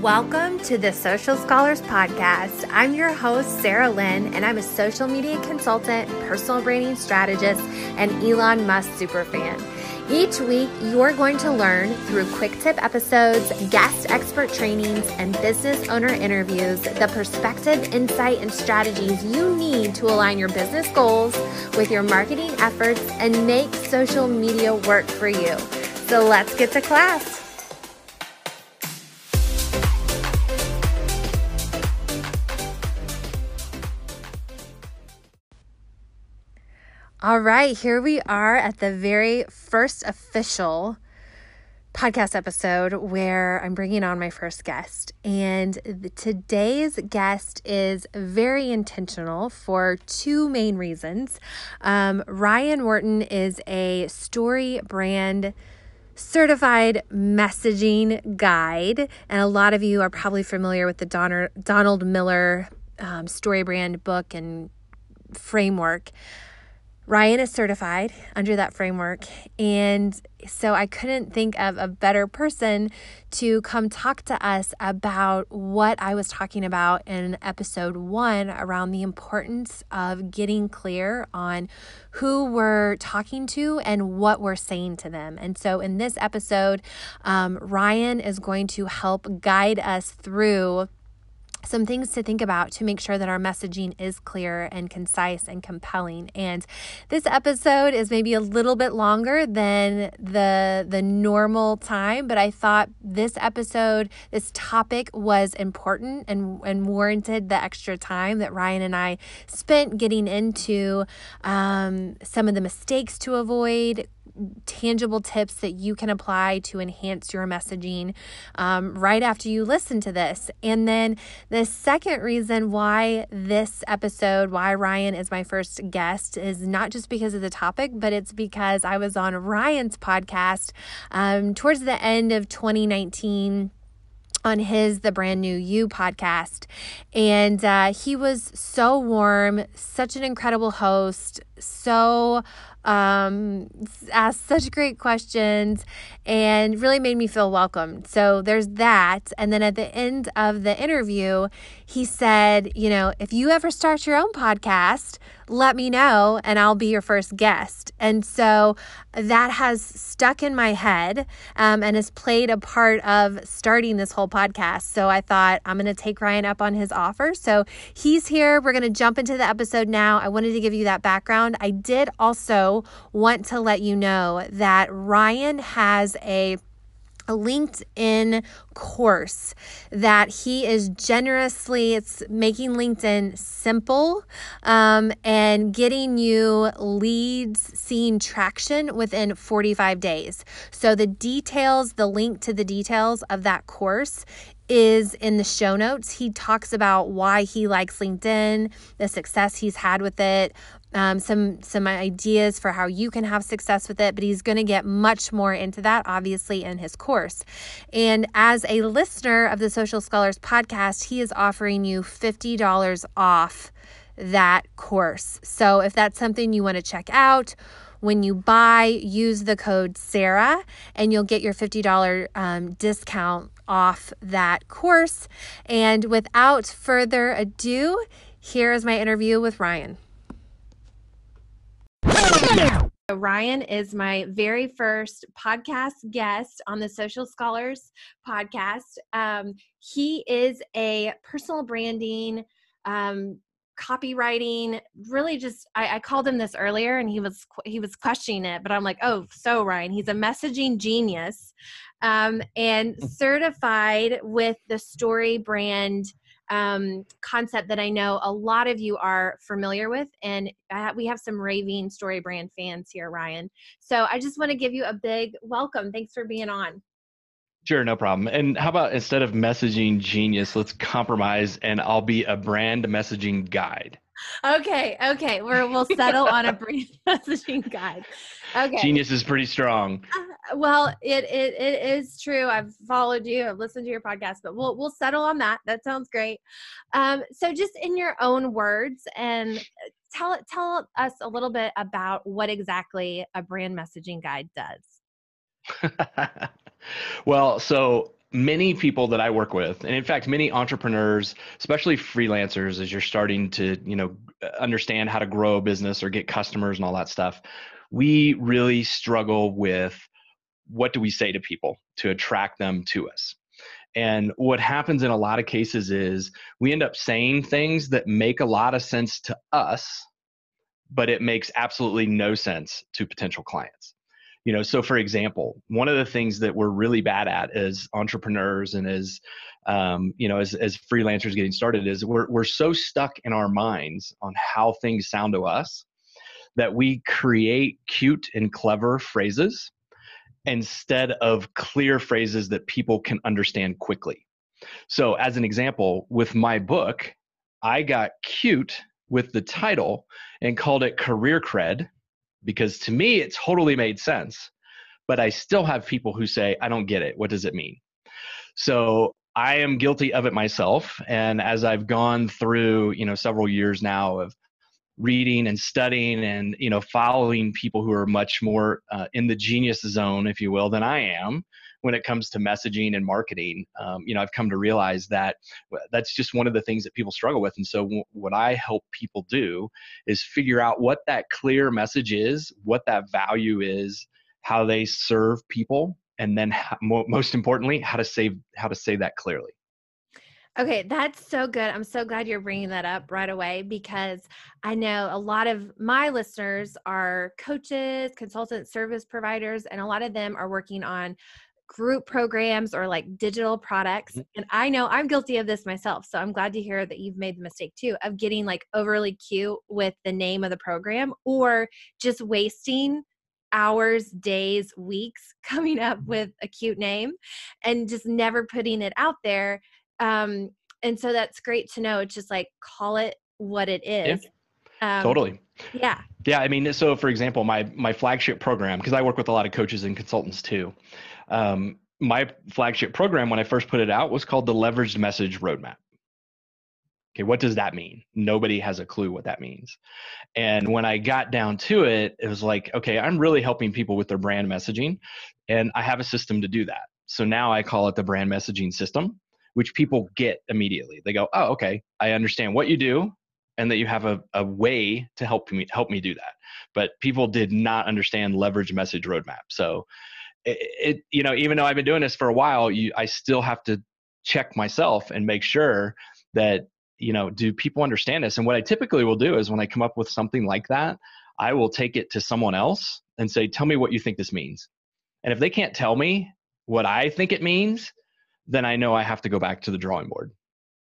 Welcome to the Social Scholars Podcast. I'm your host, Sarah Lynn, and I'm a social media consultant, personal branding strategist, and Elon Musk superfan. Each week, you're going to learn through quick tip episodes, guest expert trainings, and business owner interviews the perspective, insight, and strategies you need to align your business goals with your marketing efforts and make social media work for you. So let's get to class. All right, here we are at the very first official podcast episode where I'm bringing on my first guest. And today's guest is very intentional for two main reasons. Um, Ryan Rhoten is a story brand certified messaging guide. And a lot of you are probably familiar with the Donald Miller um, story brand book and framework. Ryan is certified under that framework. And so I couldn't think of a better person to come talk to us about what I was talking about in episode one around the importance of getting clear on who we're talking to and what we're saying to them. And so in this episode, um, Ryan is going to help guide us through some things to think about to make sure that our messaging is clear and concise and compelling. And this episode is maybe a little bit longer than the the normal time, but I thought this episode, this topic was important and and warranted the extra time that Ryan and I spent getting into um, some of the mistakes to avoid, tangible tips that you can apply to enhance your messaging um, right after you listen to this. And then the second reason why this episode, why Ryan is my first guest, is not just because of the topic, but it's because I was on Ryan's podcast um, towards the end of 2019 on his The Brand New You podcast. And uh, he was so warm, such an incredible host, so um, asked such great questions and really made me feel welcome. So there's that. And then at the end of the interview, he said, You know, if you ever start your own podcast, let me know and I'll be your first guest. And so that has stuck in my head um, and has played a part of starting this whole podcast. So I thought I'm going to take Ryan up on his offer. So he's here. We're going to jump into the episode now. I wanted to give you that background. I did also want to let you know that Ryan has a a LinkedIn course that he is generously it's making LinkedIn simple um, and getting you leads seeing traction within 45 days. So the details, the link to the details of that course is in the show notes. He talks about why he likes LinkedIn, the success he's had with it, um, some some ideas for how you can have success with it. But he's going to get much more into that, obviously, in his course. And as a listener of the Social Scholars podcast, he is offering you fifty dollars off that course. So if that's something you want to check out when you buy, use the code Sarah and you'll get your $50 um, discount off that course. And without further ado, here is my interview with Ryan. Ryan is my very first podcast guest on the Social Scholars podcast. Um, he is a personal branding um, copywriting really just I, I, called him this earlier and he was he was questioning it but i'm like oh so ryan he's a messaging genius um, and certified with the story brand um, concept that i know a lot of you are familiar with and we have some raving story brand fans here ryan so i just want to give you a big welcome thanks for being on Sure, no problem. And how about instead of messaging genius, let's compromise and I'll be a brand messaging guide. Okay, okay. We're, we'll settle on a brand messaging guide. Okay. Genius is pretty strong. Uh, well, it, it it is true. I've followed you, I've listened to your podcast, but we'll we'll settle on that. That sounds great. Um, so just in your own words and tell tell us a little bit about what exactly a brand messaging guide does. well, so many people that I work with, and in fact, many entrepreneurs, especially freelancers, as you're starting to, you know, understand how to grow a business or get customers and all that stuff, we really struggle with what do we say to people to attract them to us. And what happens in a lot of cases is we end up saying things that make a lot of sense to us, but it makes absolutely no sense to potential clients you know so for example one of the things that we're really bad at as entrepreneurs and as um, you know as, as freelancers getting started is we're, we're so stuck in our minds on how things sound to us that we create cute and clever phrases instead of clear phrases that people can understand quickly. So as an example with my book i got cute with the title and called it career cred because to me it totally made sense but i still have people who say i don't get it. What does it mean? So i am guilty of it myself and as i've gone through you know several years now of reading and studying and you know following people who are much more uh, in the genius zone if you will than i am when it comes to messaging and marketing um, you know i've come to realize that that's just one of the things that people struggle with and so w- what i help people do is figure out what that clear message is what that value is how they serve people and then how, most importantly how to say how to say that clearly Okay, that's so good. I'm so glad you're bringing that up right away because I know a lot of my listeners are coaches, consultants, service providers, and a lot of them are working on group programs or like digital products. Mm-hmm. And I know I'm guilty of this myself. So I'm glad to hear that you've made the mistake too of getting like overly cute with the name of the program or just wasting hours, days, weeks coming up mm-hmm. with a cute name and just never putting it out there. Um, and so that's great to know. It's just like call it what it is. Yeah, um, totally. Yeah. Yeah. I mean, so for example, my my flagship program, because I work with a lot of coaches and consultants too. Um, my flagship program, when I first put it out, was called the Leveraged Message Roadmap. Okay, what does that mean? Nobody has a clue what that means. And when I got down to it, it was like, okay, I'm really helping people with their brand messaging, and I have a system to do that. So now I call it the brand messaging system, which people get immediately. They go, oh, okay, I understand what you do, and that you have a, a way to help me help me do that. But people did not understand leverage message roadmap. So it, it, you know even though i've been doing this for a while you i still have to check myself and make sure that you know do people understand this and what i typically will do is when i come up with something like that i will take it to someone else and say tell me what you think this means and if they can't tell me what i think it means then i know i have to go back to the drawing board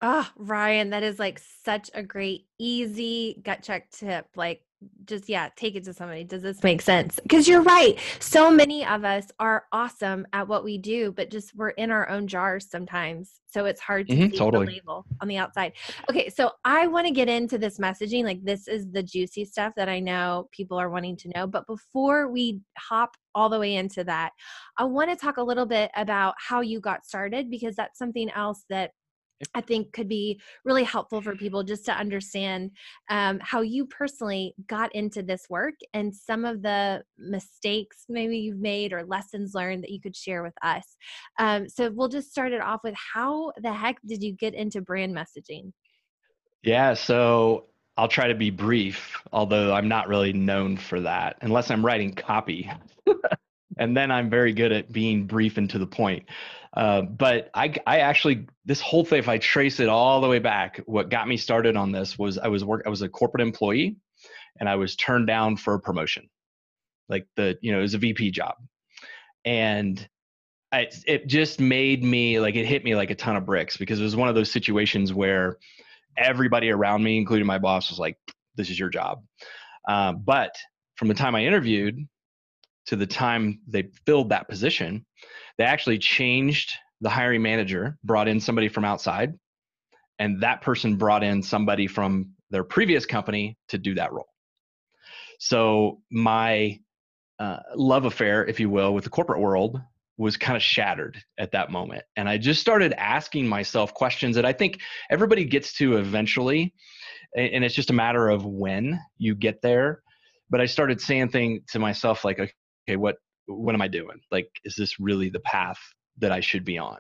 Ah, oh, Ryan, that is like such a great, easy gut check tip. Like, just yeah take it to somebody. Does this make sense? because you're right. So many of us are awesome at what we do but just we're in our own jars sometimes. So it's hard to mm-hmm, see totally. the label on the outside. Okay so i want to get into this messaging. Like this is the juicy stuff that i know people are wanting to know. But before we hop all the way into that i want to talk a little bit about how you got started because that's something else that I think could be really helpful for people just to understand um, how you personally got into this work and some of the mistakes maybe you've made or lessons learned that you could share with us. Um, so we'll just start it off with how the heck did you get into brand messaging? Yeah, so I'll try to be brief, although I'm not really known for that unless I'm writing copy. and then I'm very good at being brief and to the point. Uh, but I, I actually, this whole thing, if I trace it all the way back, what got me started on this was I was work, I was a corporate employee, and I was turned down for a promotion, like the, you know, it was a VP job, and I, it just made me like it hit me like a ton of bricks because it was one of those situations where everybody around me, including my boss, was like, "This is your job," uh, but from the time I interviewed to the time they filled that position, they actually changed the hiring manager, brought in somebody from outside, and that person brought in somebody from their previous company to do that role. So my uh, love affair, if you will, with the corporate world was kind of shattered at that moment. And I just started asking myself questions that I think everybody gets to eventually. And it's just a matter of when you get there. But I started saying things to myself like, okay, what what am I doing? Like, is this really the path that I should be on.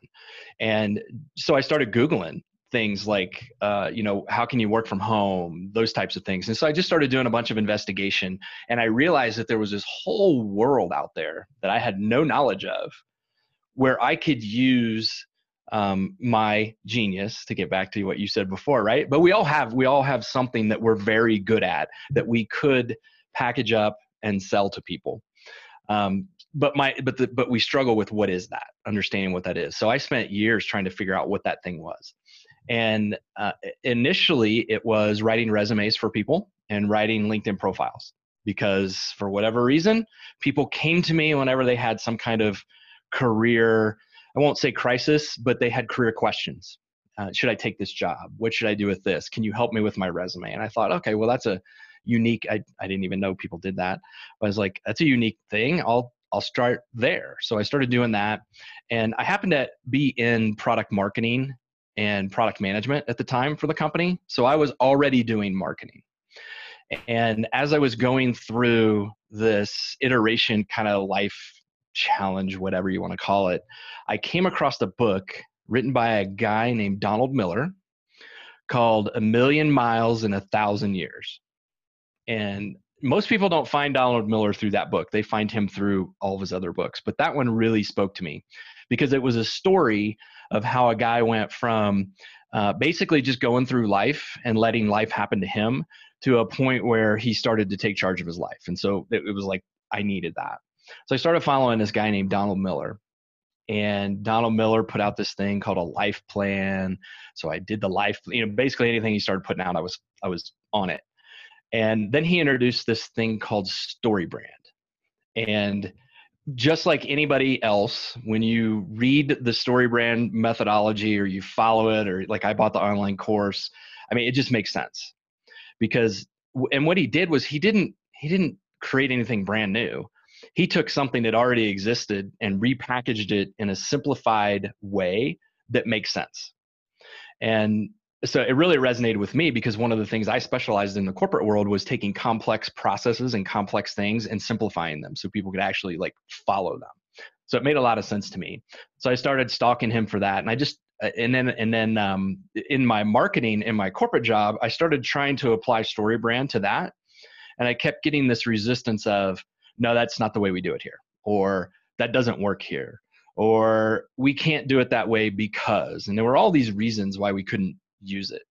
And so I started Googling things like, uh, you know, how can you work from home, those types of things. And so I just started doing a bunch of investigation. And I realized that there was this whole world out there that I had no knowledge of where I could use um, my genius to get back to what you said before right but we all have we all have something that we're very good at that we could package up and sell to people um, but my but the, but we struggle with what is that understanding what that is so i spent years trying to figure out what that thing was and uh, initially it was writing resumes for people and writing linkedin profiles because for whatever reason people came to me whenever they had some kind of career I won't say crisis, but they had career questions. Uh, should I take this job? What should I do with this? Can you help me with my resume? And I thought, okay, well, that's a unique. I, I didn't even know people did that. But I was like, that's a unique thing. I'll I'll start there. So I started doing that, and I happened to be in product marketing and product management at the time for the company. So I was already doing marketing. And as I was going through this iteration kind of life challenge, whatever you want to call it, I came across a book written by a guy named Donald Miller called A Million Miles in a Thousand Years. And most people don't find Donald Miller through that book. They find him through all of his other books. But that one really spoke to me because it was a story of how a guy went from uh, basically just going through life and letting life happen to him to a point where he started to take charge of his life. And so it, it was like, I needed that. So I started following this guy named Donald Miller. And Donald Miller put out this thing called a life plan. So I did the life, you know, basically anything he started putting out, I was I was on it. And then he introduced this thing called StoryBrand. And just like anybody else, when you read the StoryBrand methodology or you follow it, or like I bought the online course, I mean, it just makes sense because, and what he did was he didn't, he didn't create anything brand new he took something that already existed and repackaged it in a simplified way that makes sense. And so it really resonated with me because one of the things I specialized in the corporate world was taking complex processes and complex things and simplifying them so people could actually like follow them. So it made a lot of sense to me. So I started stalking him for that, and I just uh, and then and then um, in my marketing in my corporate job, I started trying to apply StoryBrand to that, and I kept getting this resistance of no, that's not the way we do it here, or that doesn't work here, or we can't do it that way because. And there were all these reasons why we couldn't use it.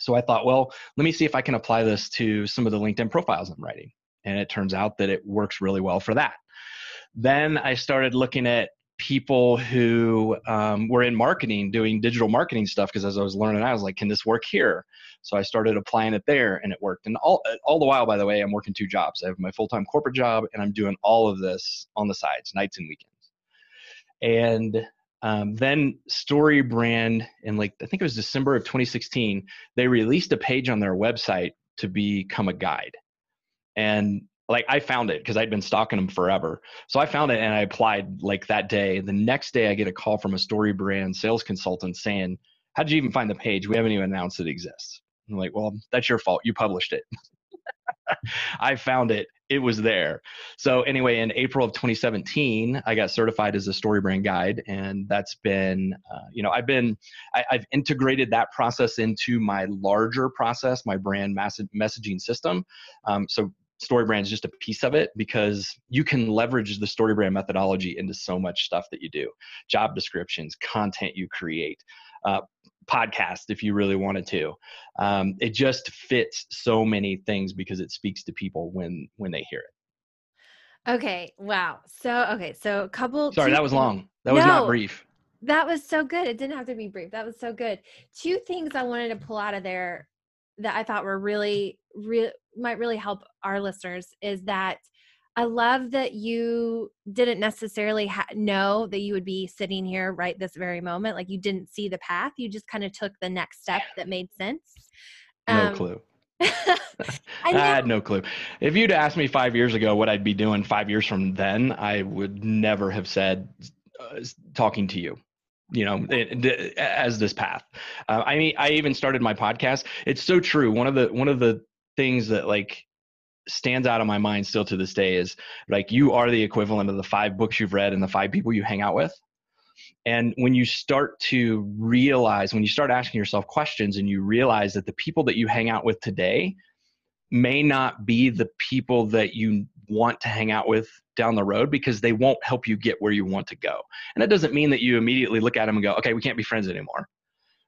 So I thought, well, let me see if I can apply this to some of the LinkedIn profiles I'm writing. And it turns out that it works really well for that. Then I started looking at people who um, were in marketing doing digital marketing stuff because as I was learning, I was like, can this work here? So I started applying it there and it worked. And all, all the while, by the way, I'm working two jobs. I have my full time corporate job and I'm doing all of this on the sides, nights and weekends. And um, then StoryBrand in like, I think it was December of 2016, they released a page on their website to become a guide. And like I found it because I'd been stalking them forever. So I found it and I applied like that day. The next day I get a call from a StoryBrand sales consultant saying, How did you even find the page? We haven't even announced it exists. I'm like, Well, that's your fault. You published it. I found it. It was there. So anyway, in April of 2017, I got certified as a StoryBrand guide, and that's been, uh, you know, I've been, I, have integrated that process into my larger process, my brand mass- messaging system. Um, so StoryBrand is just a piece of it because you can leverage the StoryBrand methodology into so much stuff that you do job descriptions content you create uh, podcast if you really wanted to. Um, it just fits so many things because it speaks to people when when they hear it. Okay wow. So okay so a couple sorry that was long. That was not brief. that was so good. It didn't have to be brief. That was so good. Two things i wanted to pull out of there that I thought were really, really might really help our listeners is that I love that you didn't necessarily ha- know that you would be sitting here right this very moment. Like you didn't see the path. You just kind of took the next step that made sense. No um, clue. I, I, had no clue. If you'd asked me five years ago what I'd be doing five years from then, I would never have said uh, talking to you you know as this path uh, i mean i even started my podcast it's so true one of the one of the things that like stands out of my mind still to this day is like you are the equivalent of the five books you've read and the five people you hang out with And when you start to realize, when you start asking yourself questions and you realize that the people that you hang out with today may not be the people that you want to hang out with down the road because they won't help you get where you want to go. And that doesn't mean that you immediately look at them and go, okay, we can't be friends anymore.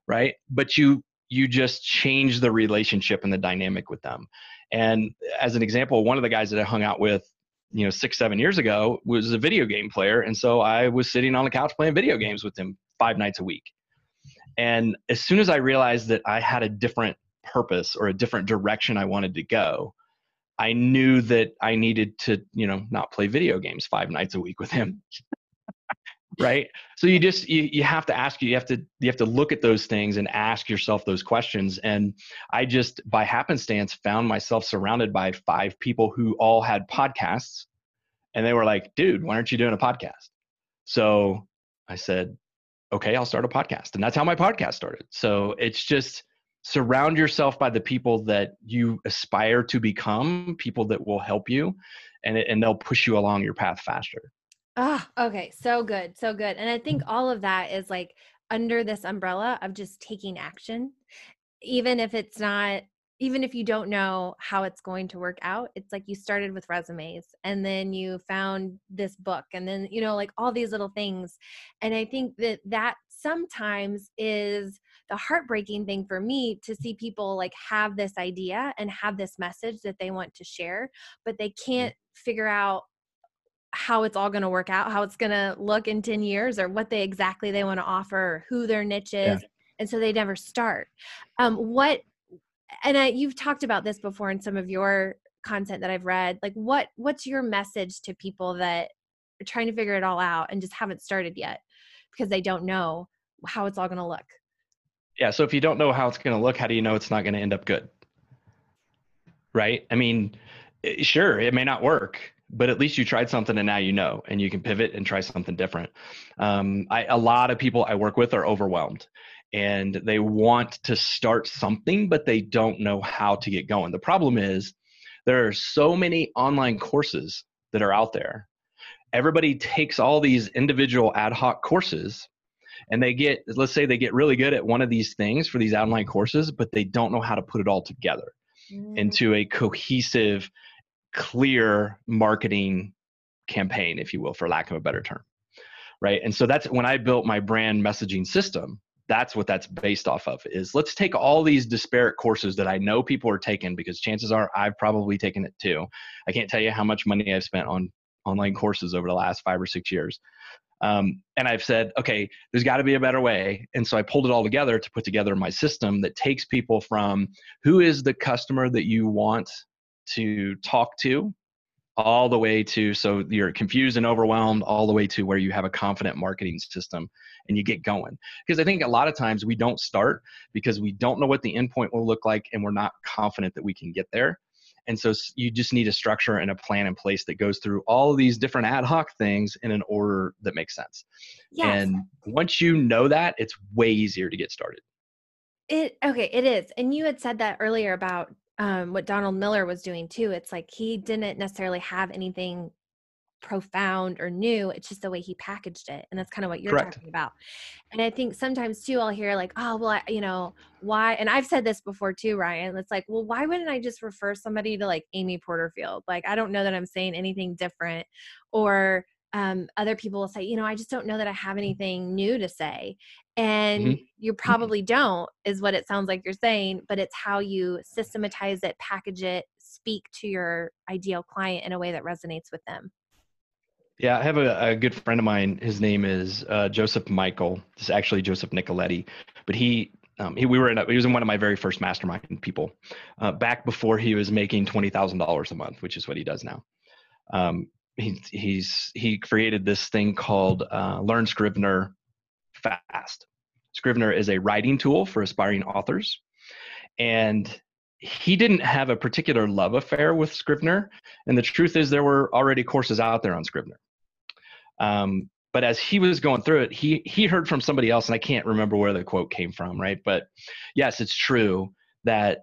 Right. But you, you just change the relationship and the dynamic with them. And as an example, one of the guys that I hung out with, you know, six, seven years ago was a video game player. And so I was sitting on the couch playing video games with him five nights a week. And as soon as I realized that I had a different purpose or a different direction I wanted to go, I knew that I needed to, you know, not play video games five nights a week with him. Right? So you just you, you have to ask you have to you have to look at those things and ask yourself those questions. And I just by happenstance found myself surrounded by five people who all had podcasts and they were like, dude, why aren't you doing a podcast? So I said, okay, I'll start a podcast. And that's how my podcast started. So it's just surround yourself by the people that you aspire to become people that will help you and, and they'll push you along your path faster ah oh, okay so good so good and i think all of that is like under this umbrella of just taking action even if it's not even if you don't know how it's going to work out it's like you started with resumes and then you found this book and then you know like all these little things and i think that that sometimes is the heartbreaking thing for me to see people like have this idea and have this message that they want to share, but they mm-hmm. can't figure out how it's all going to work out, how it's going to look in 10 years or what they exactly they want to offer or who their niche is. Yeah. And so they never start. Um, what, and I, you've talked about this before in some of your content that I've read, like what, what's your message to people that are trying to figure it all out and just haven't started yet because they don't know how it's all going to look? Yeah. So if you don't know how it's going to look, how do you know it's not going to end up good? Right. I mean, eh, sure, it may not work, but at least you tried something and now you know, and you can pivot and try something different. Um, I, a lot of people I work with are overwhelmed and they want to start something, but they don't know how to get going. The problem is there are so many online courses that are out there. Everybody takes all these individual ad hoc courses and they get let's say they get really good at one of these things for these online courses but they don't know how to put it all together mm. into a cohesive clear marketing campaign if you will for lack of a better term right? And so that's when i built my brand messaging system that's what that's based off of is let's take all these disparate courses that i know people are taking because chances are i've probably taken it too. I can't tell you how much money i've spent on online courses over the last five or six years. Um, and I've said, okay, there's got to be a better way. And so I pulled it all together to put together my system that takes people from who is the customer that you want to talk to all the way to so you're confused and overwhelmed all the way to where you have a confident marketing system and you get going because i think a lot of times we don't start because we don't know what the endpoint will look like and we're not confident that we can get there and so you just need a structure and a plan in place that goes through all of these different ad hoc things in an order that makes sense. Yes. And once you know that, it's way easier to get started. It okay, it is. And you had said that earlier about um, what Donald Miller was doing too. It's like he didn't necessarily have anything profound or new it's just the way he packaged it and that's kind of what you're Correct. talking about and i think sometimes too i'll hear like oh well I, you know why and i've said this before too ryan it's like well why wouldn't i just refer somebody to like amy porterfield like i don't know that i'm saying anything different or um, other people will say you know i just don't know that i have anything new to say and mm-hmm. you mm-hmm. probably don't is what it sounds like you're saying but it's how you systematize it package it speak to your ideal client in a way that resonates with them yeah, I have a, a good friend of mine. His name is uh, Joseph Michael. It's actually Joseph Nicoletti, but he, um, he we were in a, he was in one of my very first mastermind people uh, back before he was making twenty thousand dollars a month, which is what he does now. Um, he, he's he created this thing called uh, Learn Scrivener Fast. Scrivener is a writing tool for aspiring authors, and he didn't have a particular love affair with Scrivener. And the truth is, there were already courses out there on Scrivener. Um, but as he was going through it, he he heard from somebody else, and I can't remember where the quote came from, right? But yes, it's true that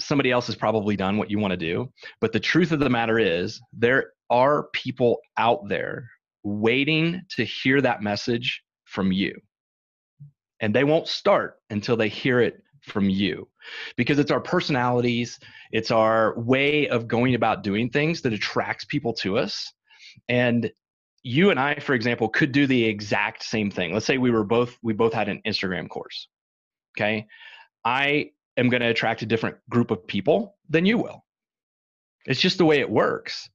somebody else has probably done what you want to do. But the truth of the matter is, there are people out there waiting to hear that message from you. And they won't start until they hear it from you because it's our personalities, it's our way of going about doing things that attracts people to us. And you and I, for example, could do the exact same thing. Let's say we were both we both had an Instagram course. Okay. I am going to attract a different group of people than you will. It's just the way it works.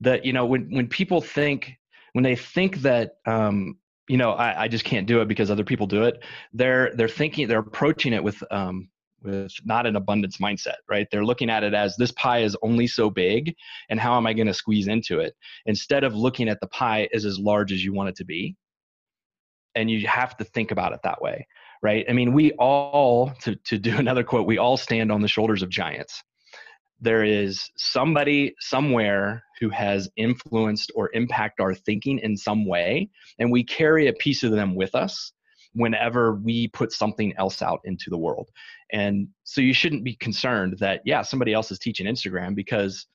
That you know, when when people think when they think that um, you know I, I just can't do it because other people do it, they're they're thinking they're approaching it with um, with not an abundance mindset, right? They're looking at it as this pie is only so big, and how am I going to squeeze into it? Instead of looking at the pie as as large as you want it to be, and you have to think about it that way, right? I mean, we all to to do another quote, we all stand on the shoulders of giants there is somebody somewhere who has influenced or impact our thinking in some way and we carry a piece of them with us whenever we put something else out into the world. And so you shouldn't be concerned that yeah somebody else is teaching instagram because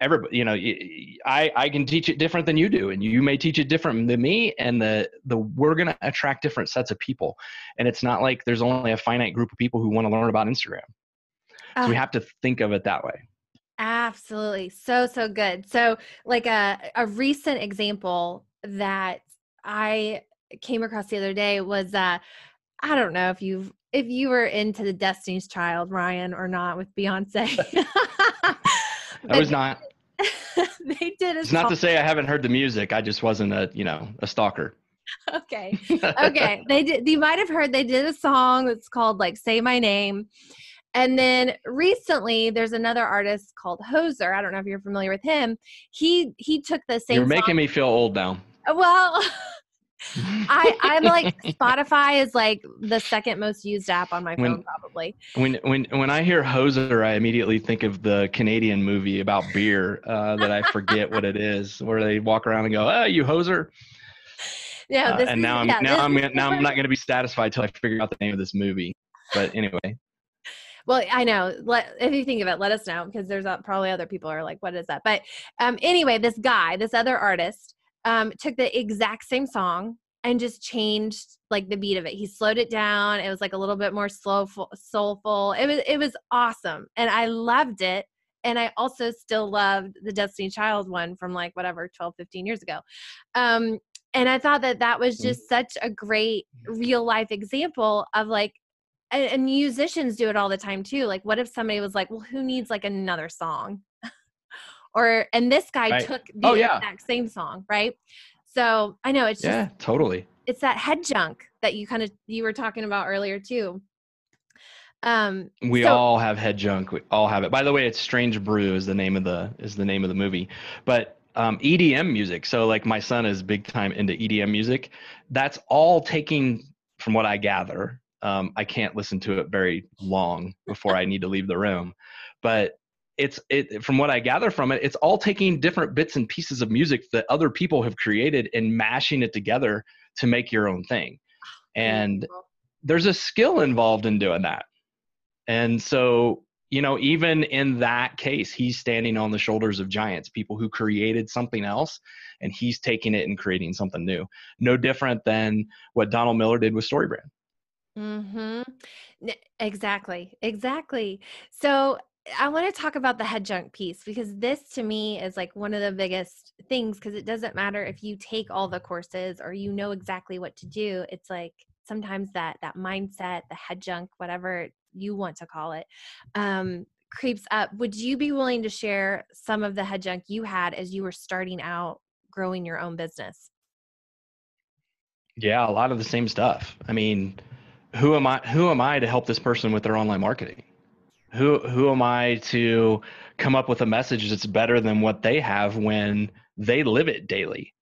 everybody you know i i can teach it different than you do and you may teach it different than me and the the we're going to attract different sets of people. And it's not like there's only a finite group of people who want to learn about instagram so we have to think of it that way. Absolutely. So, so good. So, like a, a recent example that I came across the other day was uh I don't know if you've if you were into the Destiny's Child, Ryan, or not with Beyonce. I was not. they did. It's not to say I haven't heard the music. I just wasn't a you know a stalker. Okay. Okay. they did. You might have heard they did a song that's called like "Say My Name," And then recently, there's another artist called Hoser. I don't know if you're familiar with him. He he took the same. You're making song. me feel old now. Uh, well, I I'm like Spotify is like the second most used app on my phone when, probably. When when when I hear Hoser, I immediately think of the Canadian movie about beer uh, that I forget what it is, where they walk around and go, "Oh, you Hoser." Yeah, uh, and is, now I'm yeah, now I'm now I'm not going to be satisfied till I figure out the name of this movie. But anyway. Well, I know. Let if you think of it, let us know because there's probably other people are like, "What is that?" But um, anyway, this guy, this other artist, um, took the exact same song and just changed like the beat of it. He slowed it down. It was like a little bit more slow, soulful. It was it was awesome, and I loved it. And I also still loved the Destiny Child one from like whatever 12, 15 years ago. Um, and I thought that that was mm. just such a great real life example of like and, and musicians do it all the time too. Like, what if somebody was like, "Well, who needs like another song?" or and this guy right. took the oh, yeah. exact same song, right? So I know it's just yeah, totally. It's that head junk that you kind of you were talking about earlier too. Um, we so, all have head junk. We all have it. By the way, it's Strange Brew is the name of the is the name of the movie. But um, EDM music. So like my son is big time into EDM music. That's all taking, from what I gather, um, I can't listen to it very long before I need to leave the room. But it's it from what I gather from it, it's all taking different bits and pieces of music that other people have created and mashing it together to make your own thing. And there's a skill involved in doing that. And so, you know, even in that case, he's standing on the shoulders of giants, people who created something else, and he's taking it and creating something new. No different than what Donald Miller did with StoryBrand. Mhm. Exactly. Exactly. So I want to talk about the head junk piece because this to me is like one of the biggest things because it doesn't matter if you take all the courses or you know exactly what to do. It's like sometimes that that mindset, the head junk, whatever you want to call it, um, creeps up. Would you be willing to share some of the head junk you had as you were starting out growing your own business? Yeah, a lot of the same stuff. I mean, who am I who am I to help this person with their online marketing? Who who am I to come up with a message that's better than what they have when they live it daily?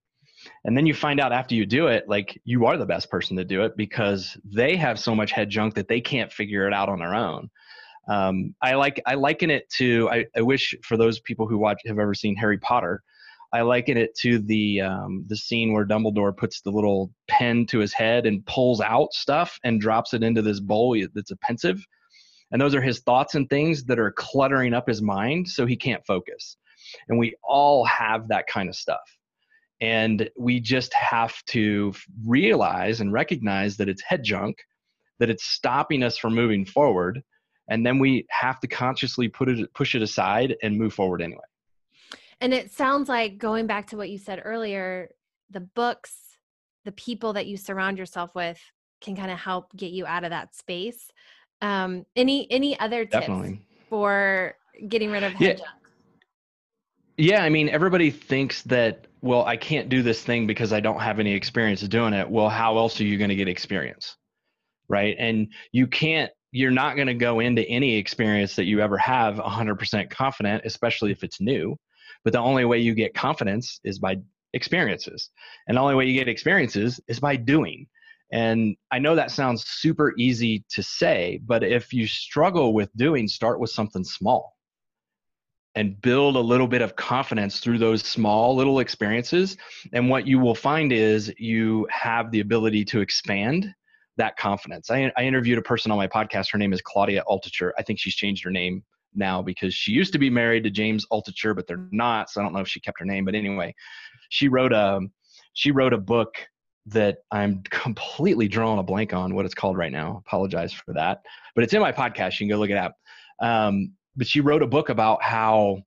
And then you find out after you do it, like you are the best person to do it because they have so much head junk that they can't figure it out on their own. Um, I like I liken it to I, I wish for those people who watch have ever seen Harry Potter, I liken it to the um, the scene where Dumbledore puts the little pen to his head and pulls out stuff and drops it into this bowl that's a Pensieve, and those are his thoughts and things that are cluttering up his mind, so he can't focus. And we all have that kind of stuff. And we just have to realize and recognize that it's head junk, that it's stopping us from moving forward. And then we have to consciously put it, push it aside and move forward anyway. And it sounds like going back to what you said earlier, the books, the people that you surround yourself with can kind of help get you out of that space. Um, any any other tips Definitely. for getting rid of head yeah. junk? Yeah, I mean, everybody thinks that, well, I can't do this thing because I don't have any experience doing it. Well, how else are you going to get experience? Right. And you can't, you're not going to go into any experience that you ever have 100% confident, especially if it's new. But the only way you get confidence is by experiences. And the only way you get experiences is by doing. And I know that sounds super easy to say, but if you struggle with doing, start with something small and build a little bit of confidence through those small little experiences. And what you will find is you have the ability to expand that confidence. I, I interviewed a person on my podcast. Her name is Claudia Altucher. I think she's changed her name now because she used to be married to James Altucher, but they're not. So I don't know if she kept her name. But anyway, she wrote a she wrote a book that I'm completely drawing a blank on what it's called right now. Apologize for that, but it's in my podcast. You can go look it up. Um, but she wrote a book about how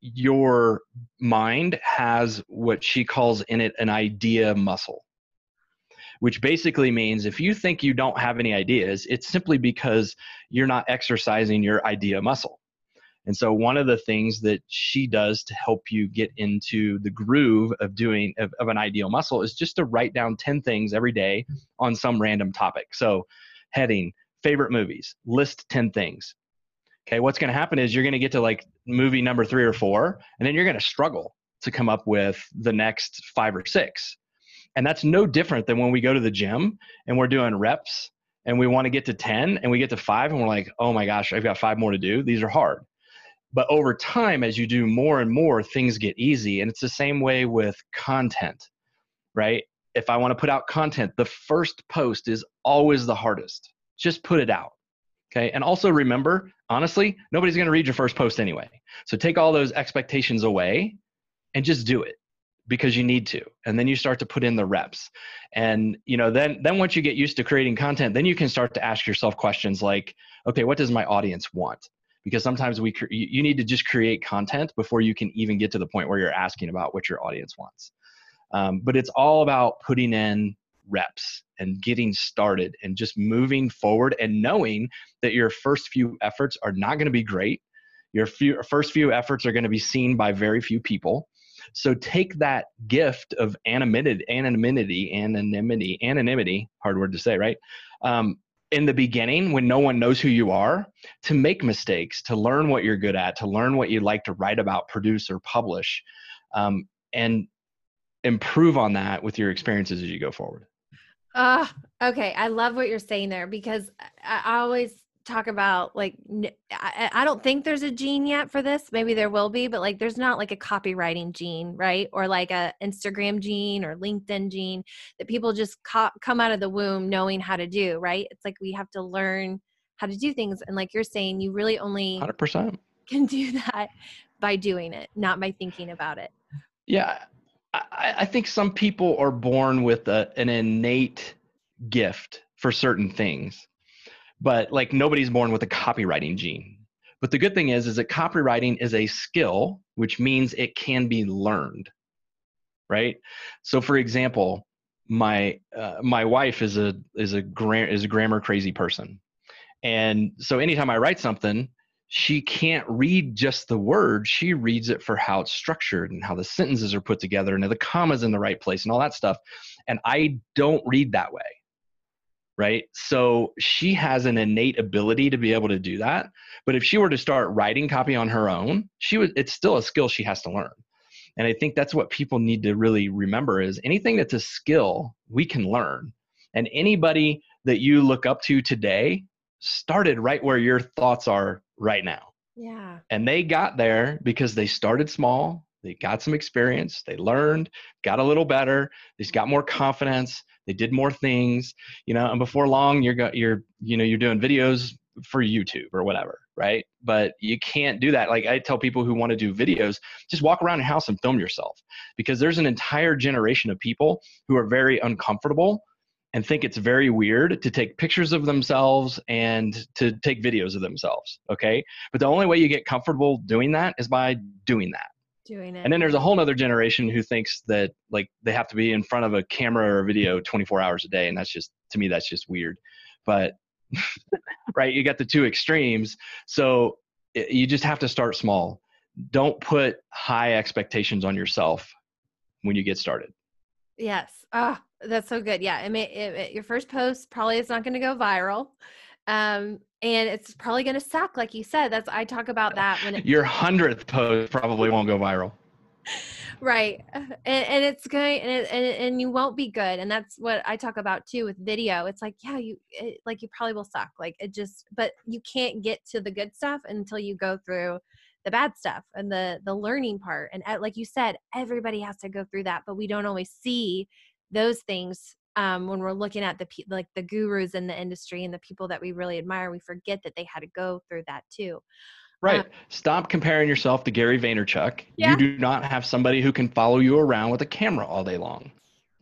your mind has what she calls in it an idea muscle which basically means if you think you don't have any ideas it's simply because you're not exercising your idea muscle. And so one of the things that she does to help you get into the groove of doing of, of an ideal muscle is just to write down 10 things every day on some random topic. So heading favorite movies list 10 things. Okay what's going to happen is you're going to get to like movie number three or four and then you're going to struggle to come up with the next five or six and that's no different than when we go to the gym and we're doing reps and we want to get to 10 and we get to five and we're like oh my gosh i've got five more to do. These are hard. But over time as you do more and more things get easy. And it's the same way with content right? If i want to put out content the first post is always the hardest. Just put it out Okay. And also remember, honestly, nobody's going to read your first post anyway. So take all those expectations away and just do it because you need to and then you start to put in the reps and you know then then once you get used to creating content then you can start to ask yourself questions like okay what does my audience want because sometimes we you need to just create content before you can even get to the point where you're asking about what your audience wants um, but it's all about putting in reps and getting started and just moving forward and knowing that your first few efforts are not going to be great. Your few, first few efforts are going to be seen by very few people. So take that gift of anonymity, anonymity, anonymity, anonymity, hard word to say, right? Um, in the beginning, when no one knows who you are, to make mistakes, to learn what you're good at, to learn what you like to write about, produce, or publish, um, and improve on that with your experiences as you go forward. Uh, okay. I love what you're saying there because I always talk about like, I, I don't think there's a gene yet for this. Maybe there will be, but like, there's not like a copywriting gene, right? Or like a Instagram gene or LinkedIn gene that people just co- come out of the womb knowing how to do, right? It's like we have to learn how to do things. And like you're saying, you really only 100% can do that by doing it, not by thinking about it. Yeah. I, I think some people are born with a, an innate gift for certain things, but like nobody's born with a copywriting gene. But the good thing is, is that copywriting is a skill, which means it can be learned, right? So, for example, my uh, my wife is a is a gra- is a grammar crazy person, and so anytime I write something, she can't read just the word she reads it for how it's structured and how the sentences are put together and the commas in the right place and all that stuff and i don't read that way right so she has an innate ability to be able to do that but if she were to start writing copy on her own she would it's still a skill she has to learn and i think that's what people need to really remember is anything that's a skill we can learn and anybody that you look up to today started right where your thoughts are right now. Yeah. And they got there because they started small, they got some experience, they learned, got a little better, they got more confidence, they did more things, you know, and before long you're got you're you know you're doing videos for YouTube or whatever. right? But you can't do that. Like I tell people who want to do videos, just walk around your house and film yourself because there's an entire generation of people who are very uncomfortable and think it's very weird to take pictures of themselves and to take videos of themselves. Okay. But the only way you get comfortable doing that is by doing that. Doing it. And then there's a whole other generation who thinks that like they have to be in front of a camera or a video 24 hours a day. And that's just, to me, that's just weird. But right? You got the two extremes. So you just have to start small. Don't put high expectations on yourself when you get started. Yes. Ah, oh, that's so good. Yeah. I mean, it, it, your first post probably is not going to go viral. Um, and it's probably going to suck. Like you said, that's, I talk about that when it, your hundredth post probably won't go viral right and, and it's going and, it, and, and you won't be good and that's what i talk about too with video it's like yeah you it, like you probably will suck like it just but you can't get to the good stuff until you go through the bad stuff and the the learning part and uh, like you said everybody has to go through that but we don't always see those things um, when we're looking at the like the gurus in the industry and the people that we really admire we forget that they had to go through that too Right. Uh, Stop comparing yourself to Gary Vaynerchuk. Yeah. You do not have somebody who can follow you around with a camera all day long.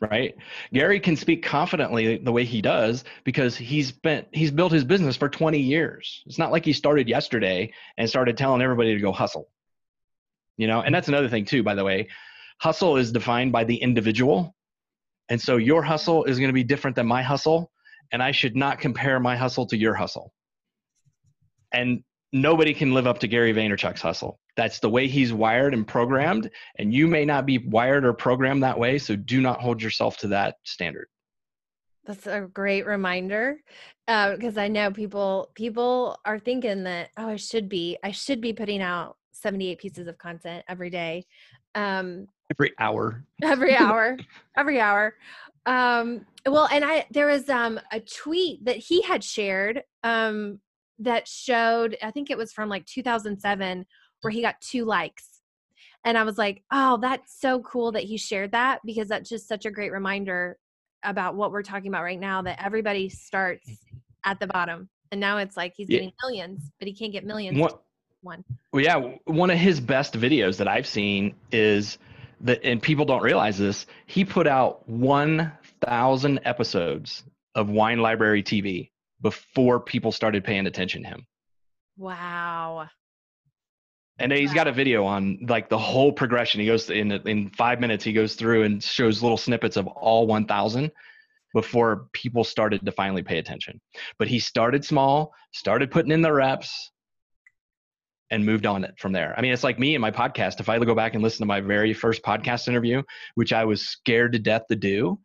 Right? Gary can speak confidently the way he does because he's been he's built his business for 20 years. It's not like he started yesterday and started telling everybody to go hustle. You know, and that's another thing too, by the way. Hustle is defined by the individual. And so your hustle is going to be different than my hustle. And I should not compare my hustle to your hustle. And nobody can live up to Gary Vaynerchuk's hustle. That's the way he's wired and programmed, and you may not be wired or programmed that way. So do not hold yourself to that standard. That's a great reminder because uh, I know people people are thinking that oh I should be I should be putting out 78 pieces of content every day. Um, every hour. Every hour. every hour. Um, well, and I there was um, a tweet that he had shared um, that showed, I think it was from like 2007, where he got two likes. And I was like, oh, that's so cool that he shared that because that's just such a great reminder about what we're talking about right now that everybody starts at the bottom. And now it's like he's getting yeah. millions, but he can't get millions. What, one. Well, yeah. One of his best videos that I've seen is that, and people don't realize this, he put out 1,000 episodes of Wine Library TV before people started paying attention to him. Wow. And he's got a video on like the whole progression. He goes in in five minutes. He goes through and shows little snippets of all 1,000 before people started to finally pay attention. But he started small, started putting in the reps, and moved on it from there. I mean, it's like me and my podcast. If I go back and listen to my very first podcast interview, which I was scared to death to do,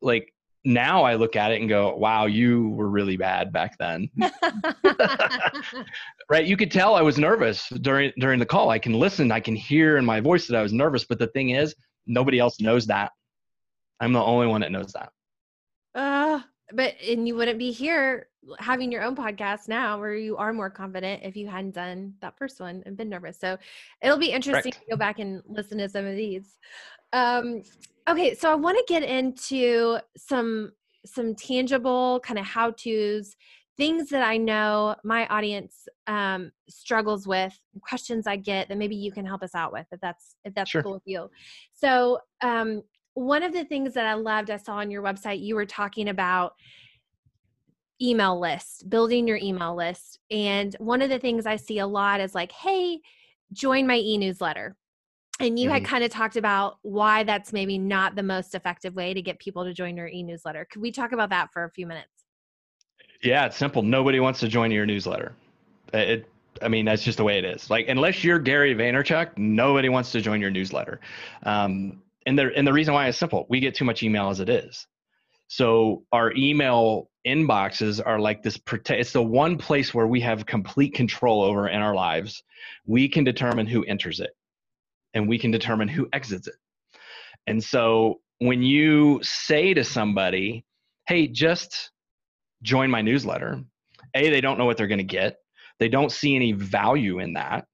like now I look at it and go, wow, you were really bad back then. right. You could tell I was nervous during, during the call. I can listen, I can hear in my voice that I was nervous, but the thing is, nobody else knows that. I'm the only one that knows that. Uh, but, and you wouldn't be here having your own podcast now where you are more confident if you hadn't done that first one and been nervous. So it'll be interesting right. to go back and listen to some of these. Um, okay, so I want to get into some some tangible kind of how to's things that I know my audience um, struggles with, questions I get that maybe you can help us out with if that's if that's sure. cool with you. So um, one of the things that I loved I saw on your website, you were talking about email list, building your email list. And one of the things I see a lot is like, hey, join my e-newsletter and you mm-hmm. had kind of talked about why that's maybe not the most effective way to get people to join your e-newsletter. Could we talk about that for a few minutes? Yeah, it's simple. Nobody wants to join your newsletter. It, I mean, that's just the way it is. Like, unless you're Gary Vaynerchuk, nobody wants to join your newsletter. Um, and the and the reason why is simple. We get too much email as it is. So our email inboxes are like this. It's the one place where we have complete control over in our lives. We can determine who enters it and we can determine who exits it. And so when you say to somebody, hey, just join my newsletter, A, they don't know what they're going to get. They don't see any value in that,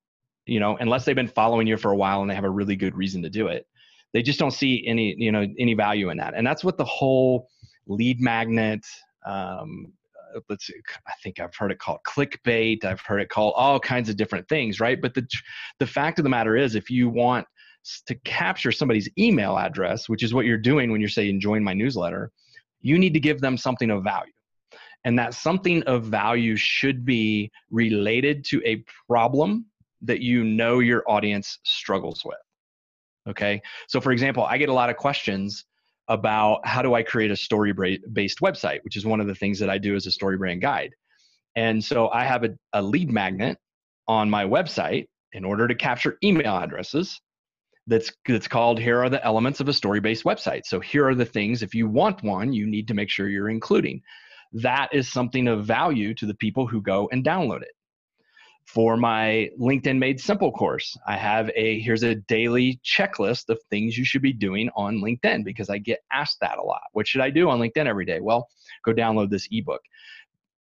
you know, unless they've been following you for a while and they have a really good reason to do it. They just don't see any, you know, any value in that. And that's what the whole lead magnet, um, let's see, I think I've heard it called clickbait. I've heard it called all kinds of different things, right? But the the fact of the matter is, if you want to capture somebody's email address, which is what you're doing when you're saying join my newsletter, you need to give them something of value. And that something of value should be related to a problem that you know your audience struggles with. Okay. So, for example, I get a lot of questions about how do I create a story based website, which is one of the things that I do as a story brand guide. And so I have a, a lead magnet on my website in order to capture email addresses that's that's called here are the elements of a story based website so here are the things if you want one you need to make sure you're including that is something of value to the people who go and download it for my linkedin made simple course i have a here's a daily checklist of things you should be doing on linkedin because i get asked that a lot what should i do on linkedin every day well go download this ebook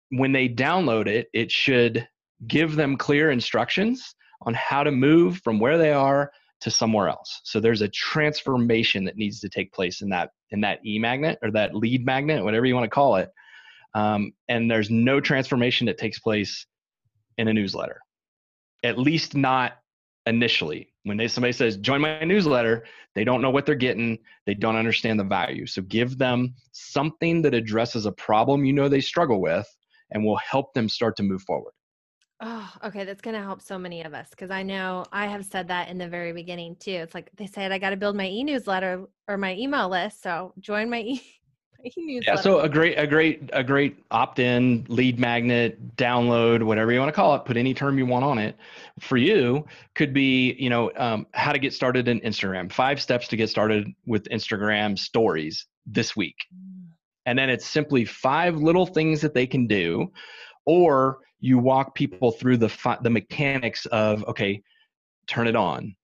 when they download it it should give them clear instructions on how to move from where they are to somewhere else. So there's a transformation that needs to take place in that in that e magnet or that lead magnet, whatever you want to call it. Um, and there's no transformation that takes place in a newsletter, at least not initially. When they somebody says join my newsletter, they don't know what they're getting. They don't understand the value. So give them something that addresses a problem you know they struggle with, and will help them start to move forward. Oh, okay. That's going to help so many of us because I know I have said that in the very beginning too. It's like they said I got to build my e-newsletter or my email list. So join my e- yeah so a great a great a great opt-in lead magnet download whatever you want to call it put any term you want on it for you could be you know um, how to get started in instagram. Five steps to get started with instagram stories this week. Mm. and then it's simply five little things that they can do or you walk people through the the mechanics of okay turn it on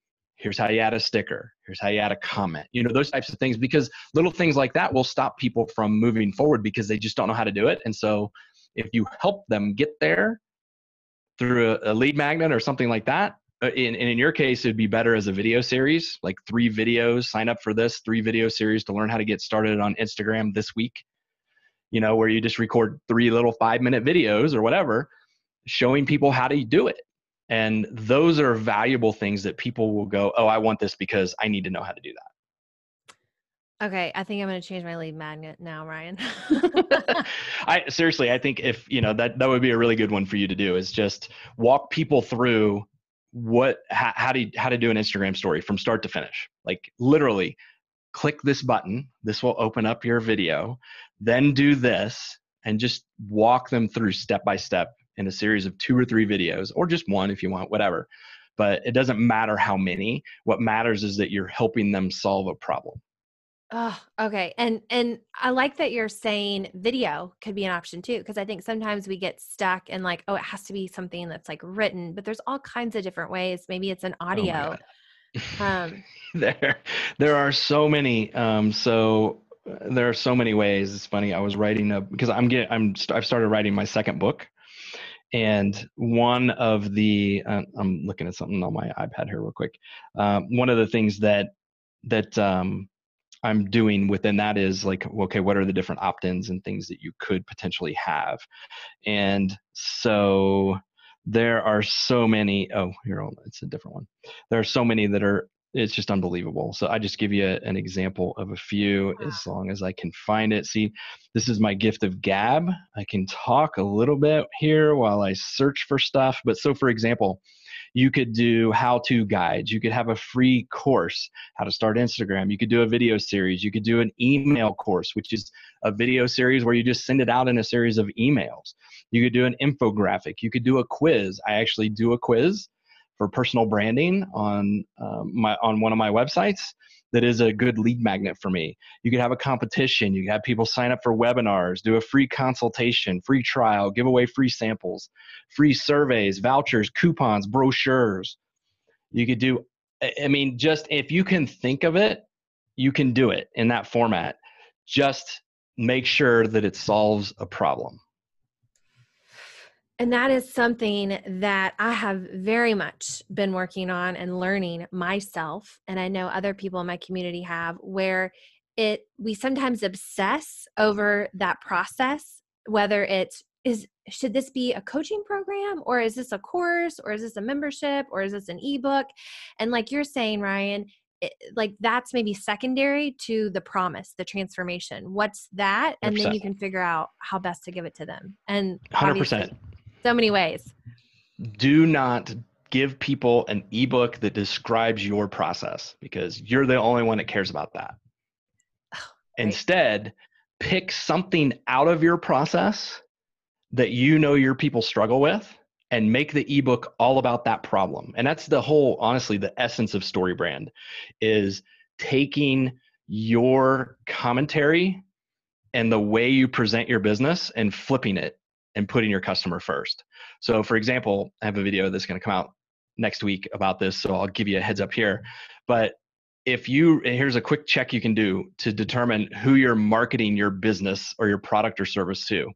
here's how you add a sticker here's how you add a comment you know those types of things because little things like that will stop people from moving forward because they just don't know how to do it and so if you help them get there through a, a lead magnet or something like that uh, in, in your case it'd be better as a video series like three videos sign up for this three video series to learn how to get started on instagram this week you know where you just record three little five minute videos or whatever showing people how to do it. And those are valuable things that people will go, oh, I want this because I need to know how to do that. Okay, I think I'm going to change my lead magnet now, Ryan. I seriously, I think if you know that that would be a really good one for you to do is just walk people through what how, how to how to do an Instagram story from start to finish. Like literally, click this button. This will open up your video. Then do this, and just walk them through step by step in a series of two or three videos, or just one if you want, whatever. But it doesn't matter how many. What matters is that you're helping them solve a problem. Oh, okay. And and I like that you're saying video could be an option too because I think sometimes we get stuck in like oh it has to be something that's like written, but there's all kinds of different ways. Maybe it's an oh audio. Oh um there there are so many um so uh, there are so many ways. It's funny. I was writing a because I'm getting I'm I've started writing my second book and one of the uh, i'm looking at something on my ipad here real quick uh, one of the things that that um, i'm doing within that is like okay what are the different opt-ins and things that you could potentially have? And so there are so many oh here it's a different one. There are so many that are it's just unbelievable. So I just give you a, an example of a few as long as I can find it. See, this is my gift of gab. I can talk a little bit here while I search for stuff. But so, for example, you could do how to guides. You could have a free course, how to start Instagram. You could do a video series. You could do an email course, which is a video series where you just send it out in a series of emails. You could do an infographic. You could do a quiz. I actually do a quiz for personal branding on um, my on one of my websites that is a good lead magnet for me. You could have a competition. You could have people sign up for webinars, do a free consultation, free trial, give away free samples, free surveys, vouchers, coupons, brochures. You could do, I mean, just if you can think of it, you can do it in that format. Just make sure that it solves a problem. And that is something that I have very much been working on and learning myself. And I know other people in my community have, where it we sometimes obsess over that process, whether it's is should this be a coaching program or is this a course or is this a membership or is this an ebook? And like you're saying ryan it, like that's maybe secondary to the promise the transformation. What's that? And 100%. then you can figure out how best to give it to them. And 100% so many ways do not give people an ebook that describes your process because you're the only one that cares about that oh, right. instead pick something out of your process that you know your people struggle with and make the ebook all about that problem. And that's the whole, honestly, the essence of StoryBrand is taking your commentary and the way you present your business and flipping it and putting your customer first. So, for example, I have a video that's going to come out next week about this, so I'll give you a heads up here. But if you here's a quick check you can do to determine who you're marketing your business or your product or service to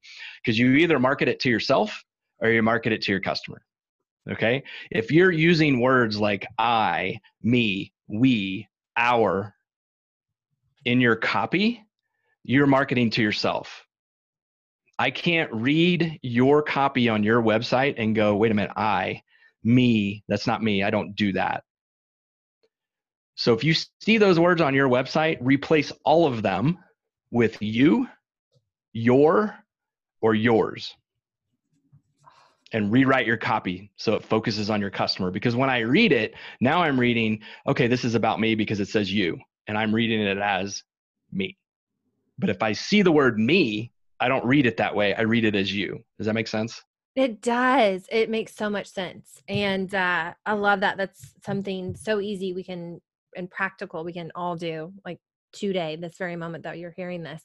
because you either market it to yourself or you market it to your customer okay if you're using words like i me we our in your copy you're marketing to yourself i can't read your copy on your website and go wait a minute i me that's not me i don't do that so if you see those words on your website, replace all of them with you, your, or yours. And rewrite your copy so it focuses on your customer. Because when I read it, now I'm reading, okay, this is about me because it says you, and I'm reading it as me. But if I see the word me, I don't read it that way. I read it as you. Does that make sense? It does. It makes so much sense. And uh, I love that. That's something so easy we can and practical we can all do like today this very moment that you're hearing this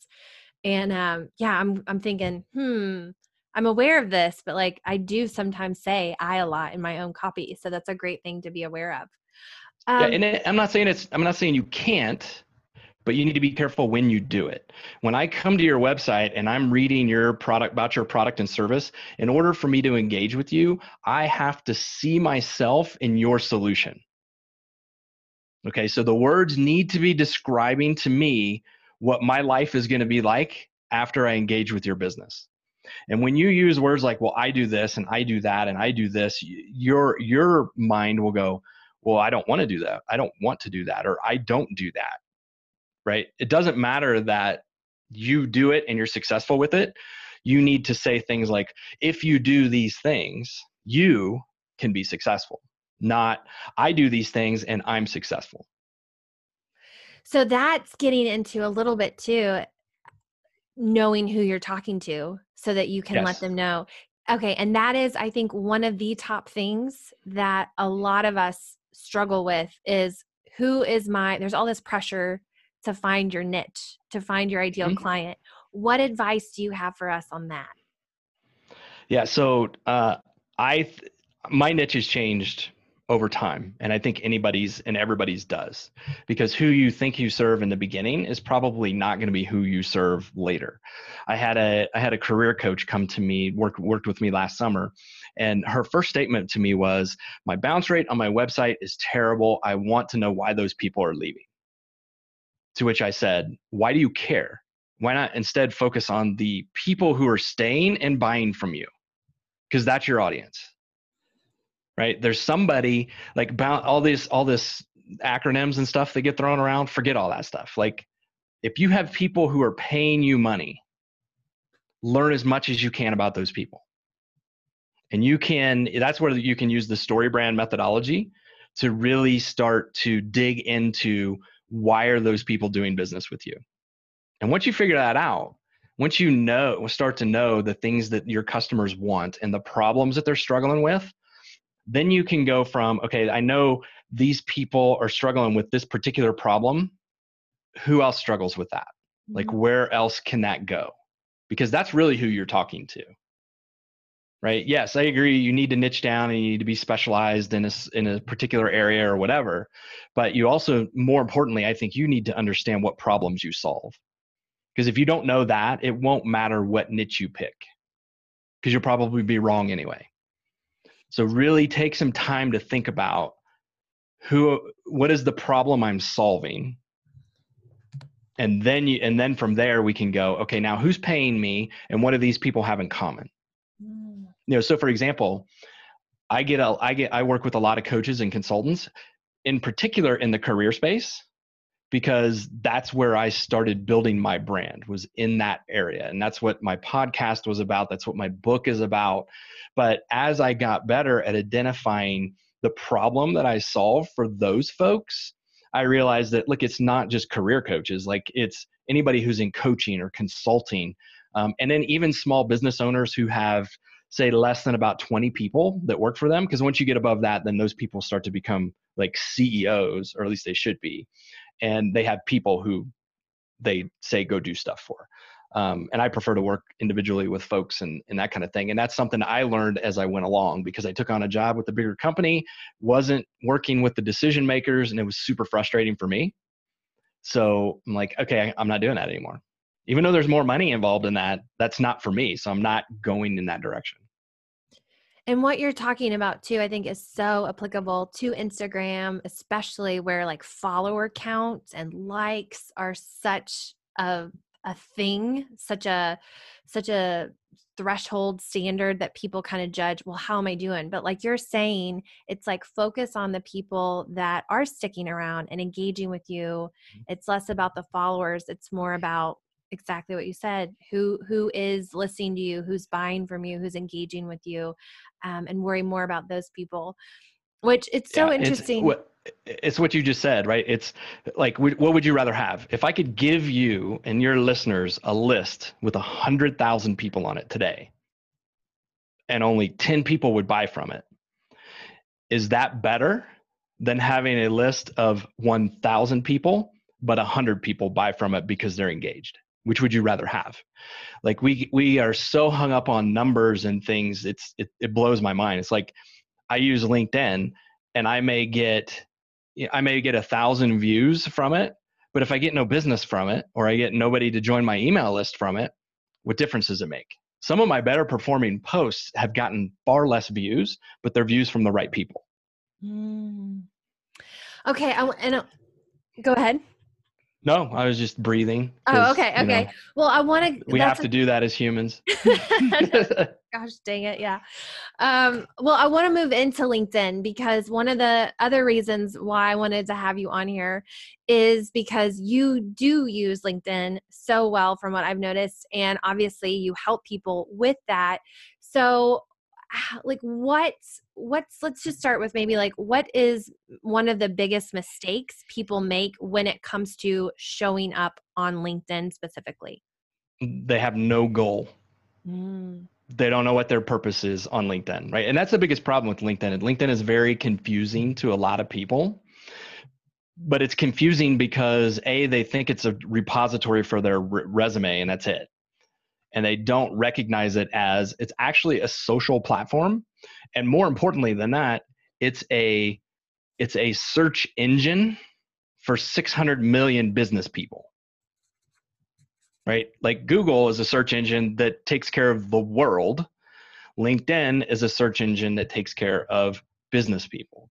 and um yeah i'm i'm thinking hmm i'm aware of this but like i do sometimes say i a lot in my own copy so that's a great thing to be aware of um, yeah, and it, i'm not saying it's i'm not saying you can't but you need to be careful when you do it. When I come to your website and I'm reading your product about your product and service, in order for me to engage with you, I have to see myself in your solution. Okay, so the words need to be describing to me what my life is going to be like after I engage with your business. And when you use words like, well, I do this and I do that and I do this, your your mind will go, well, I don't want to do that. I don't want to do that or I don't do that. Right? It doesn't matter that you do it and you're successful with it. You need to say things like, if you do these things, you can be successful not I do these things and I'm successful. So that's getting into a little bit too knowing who you're talking to so that you can yes. let them know. Okay, and that is I think one of the top things that a lot of us struggle with is who is my there's all this pressure to find your niche, to find your ideal mm-hmm. client. What advice do you have for us on that? Yeah, so uh I th- my niche has changed over time and i think anybody's and everybody's does because who you think you serve in the beginning is probably not going to be who you serve later i had a i had a career coach come to me worked worked with me last summer and her first statement to me was my bounce rate on my website is terrible i want to know why those people are leaving to which i said why do you care why not instead focus on the people who are staying and buying from you because that's your audience right? There's somebody like all this all this acronyms and stuff that get thrown around. Forget all that stuff. Like if you have people who are paying you money, learn as much as you can about those people. And you can that's where you can use the story brand methodology to really start to dig into why are those people doing business with you. And once you figure that out, once you know start to know the things that your customers want and the problems that they're struggling with then you can go from okay i know these people are struggling with this particular problem who else struggles with that like mm-hmm. where else can that go because that's really who you're talking to right? Yes i agree you need to niche down and you need to be specialized in a, in a particular area or whatever. But you also more importantly i think you need to understand what problems you solve. Because if you don't know that it won't matter what niche you pick. Because you'll probably be wrong anyway. So really take some time to think about who what is the problem I'm solving? And then you and then from there we can go, okay, now who's paying me and what do these people have in common? You know so for example i get a i get i work with a lot of coaches and consultants in particular in the career space because that's where i started building my brand was in that area and that's what my podcast was about that's what my book is about. But as i got better at identifying the problem that i solve for those folks i realized that look it's not just career coaches like it's anybody who's in coaching or consulting um, and then even small business owners who have say less than about 20 people that work for them because once you get above that then those people start to become like ceos or at least they should be and they have people who they say go do stuff for. Um, and i prefer to work individually with folks and, and that kind of thing and that's something i learned as i went along because i took on a job with a bigger company wasn't working with the decision makers and it was super frustrating for me. So i'm like okay i'm not doing that anymore even though there's more money involved in that that's not for me. So i'm not going in that direction. And what you're talking about too i think is so applicable to instagram especially where like follower counts and likes are such a a thing such a such a threshold standard that people kind of judge well how am i doing? But like you're saying it's like focus on the people that are sticking around and engaging with you. Mm-hmm. it's less about the followers it's more about exactly what you said who who is listening to you who's buying from you who's engaging with you um, and worry more about those people which it's so yeah, interesting. it's what, it's what you just said right? It's like what would you rather have? If i could give you and your listeners a list with a hundred thousand people on it today and only 10 people would buy from it is that better than having a list of 1000 people but 100 people buy from it because they're engaged which would you rather have? Like we we are so hung up on numbers and things it's it, it blows my mind. It's like i use linkedin and i may get i may get a thousand views from it but if i get no business from it or i get nobody to join my email list from it what difference does it make? Some of my better performing posts have gotten far less views but they're views from the right people. Mm. okay I, and uh, go ahead no, I was just breathing. Oh, okay, okay. Know, well, I want to. We have to do that as humans. Gosh, dang it! Yeah. Um, well, I want to move into LinkedIn because one of the other reasons why I wanted to have you on here is because you do use LinkedIn so well, from what I've noticed, and obviously you help people with that. So, like what's what's let's just start with maybe like what is one of the biggest mistakes people make when it comes to showing up on linkedin specifically? They have no goal. Mm. they don't know what their purpose is on linkedin right? And that's the biggest problem with linkedin And linkedin is very confusing to a lot of people but it's confusing because a they think it's a repository for their re- resume and that's it and they don't recognize it as it's actually a social platform. And more importantly than that it's a it's a search engine for 600 million business people. Right? Like google is a search engine that takes care of the world. Linkedin is a search engine that takes care of business people.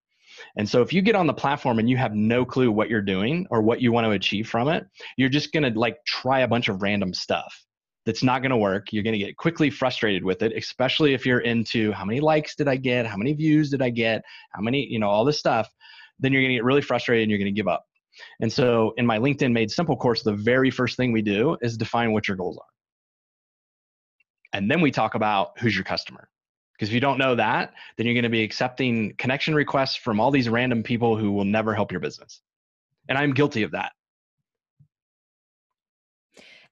And so if you get on the platform and you have no clue what you're doing or what you want to achieve from it, you're just going to like try a bunch of random stuff that's not going to work. You're going to get quickly frustrated with it, especially if you're into how many likes did I get? How many views did I get? How many, you know, all this stuff. Then you're going to get really frustrated and you're going to give up. And so in my LinkedIn Made Simple course, the very first thing we do is define what your goals are. And then we talk about who's your customer. Because if you don't know that, then you're going to be accepting connection requests from all these random people who will never help your business. And I'm guilty of that.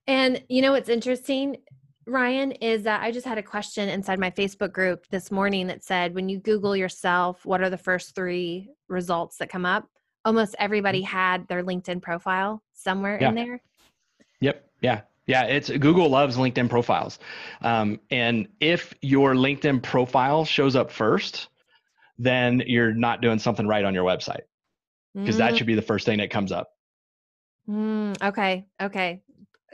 And you know what's interesting, Ryan, is that I just had a question inside my Facebook group this morning that said, when you Google yourself, what are the first three results that come up? Almost everybody mm-hmm. had their LinkedIn profile somewhere yeah. in there. Yep. Yeah. Yeah, it's Google loves LinkedIn profiles. Um, and if your LinkedIn profile shows up first, then you're not doing something right on your website because mm. that should be the first thing that comes up. Mm, okay. Okay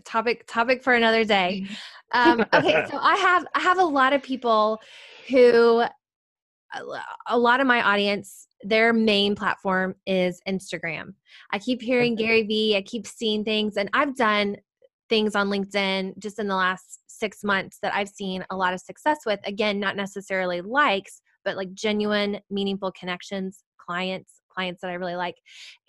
topic topic for another day. Um, okay, so I have I have a lot of people who a lot of my audience their main platform is Instagram. I keep hearing Gary Vee, I keep seeing things and I've done things on LinkedIn just in the last six months that I've seen a lot of success with. Again, not necessarily likes, but like genuine, meaningful connections, clients, clients that I really like.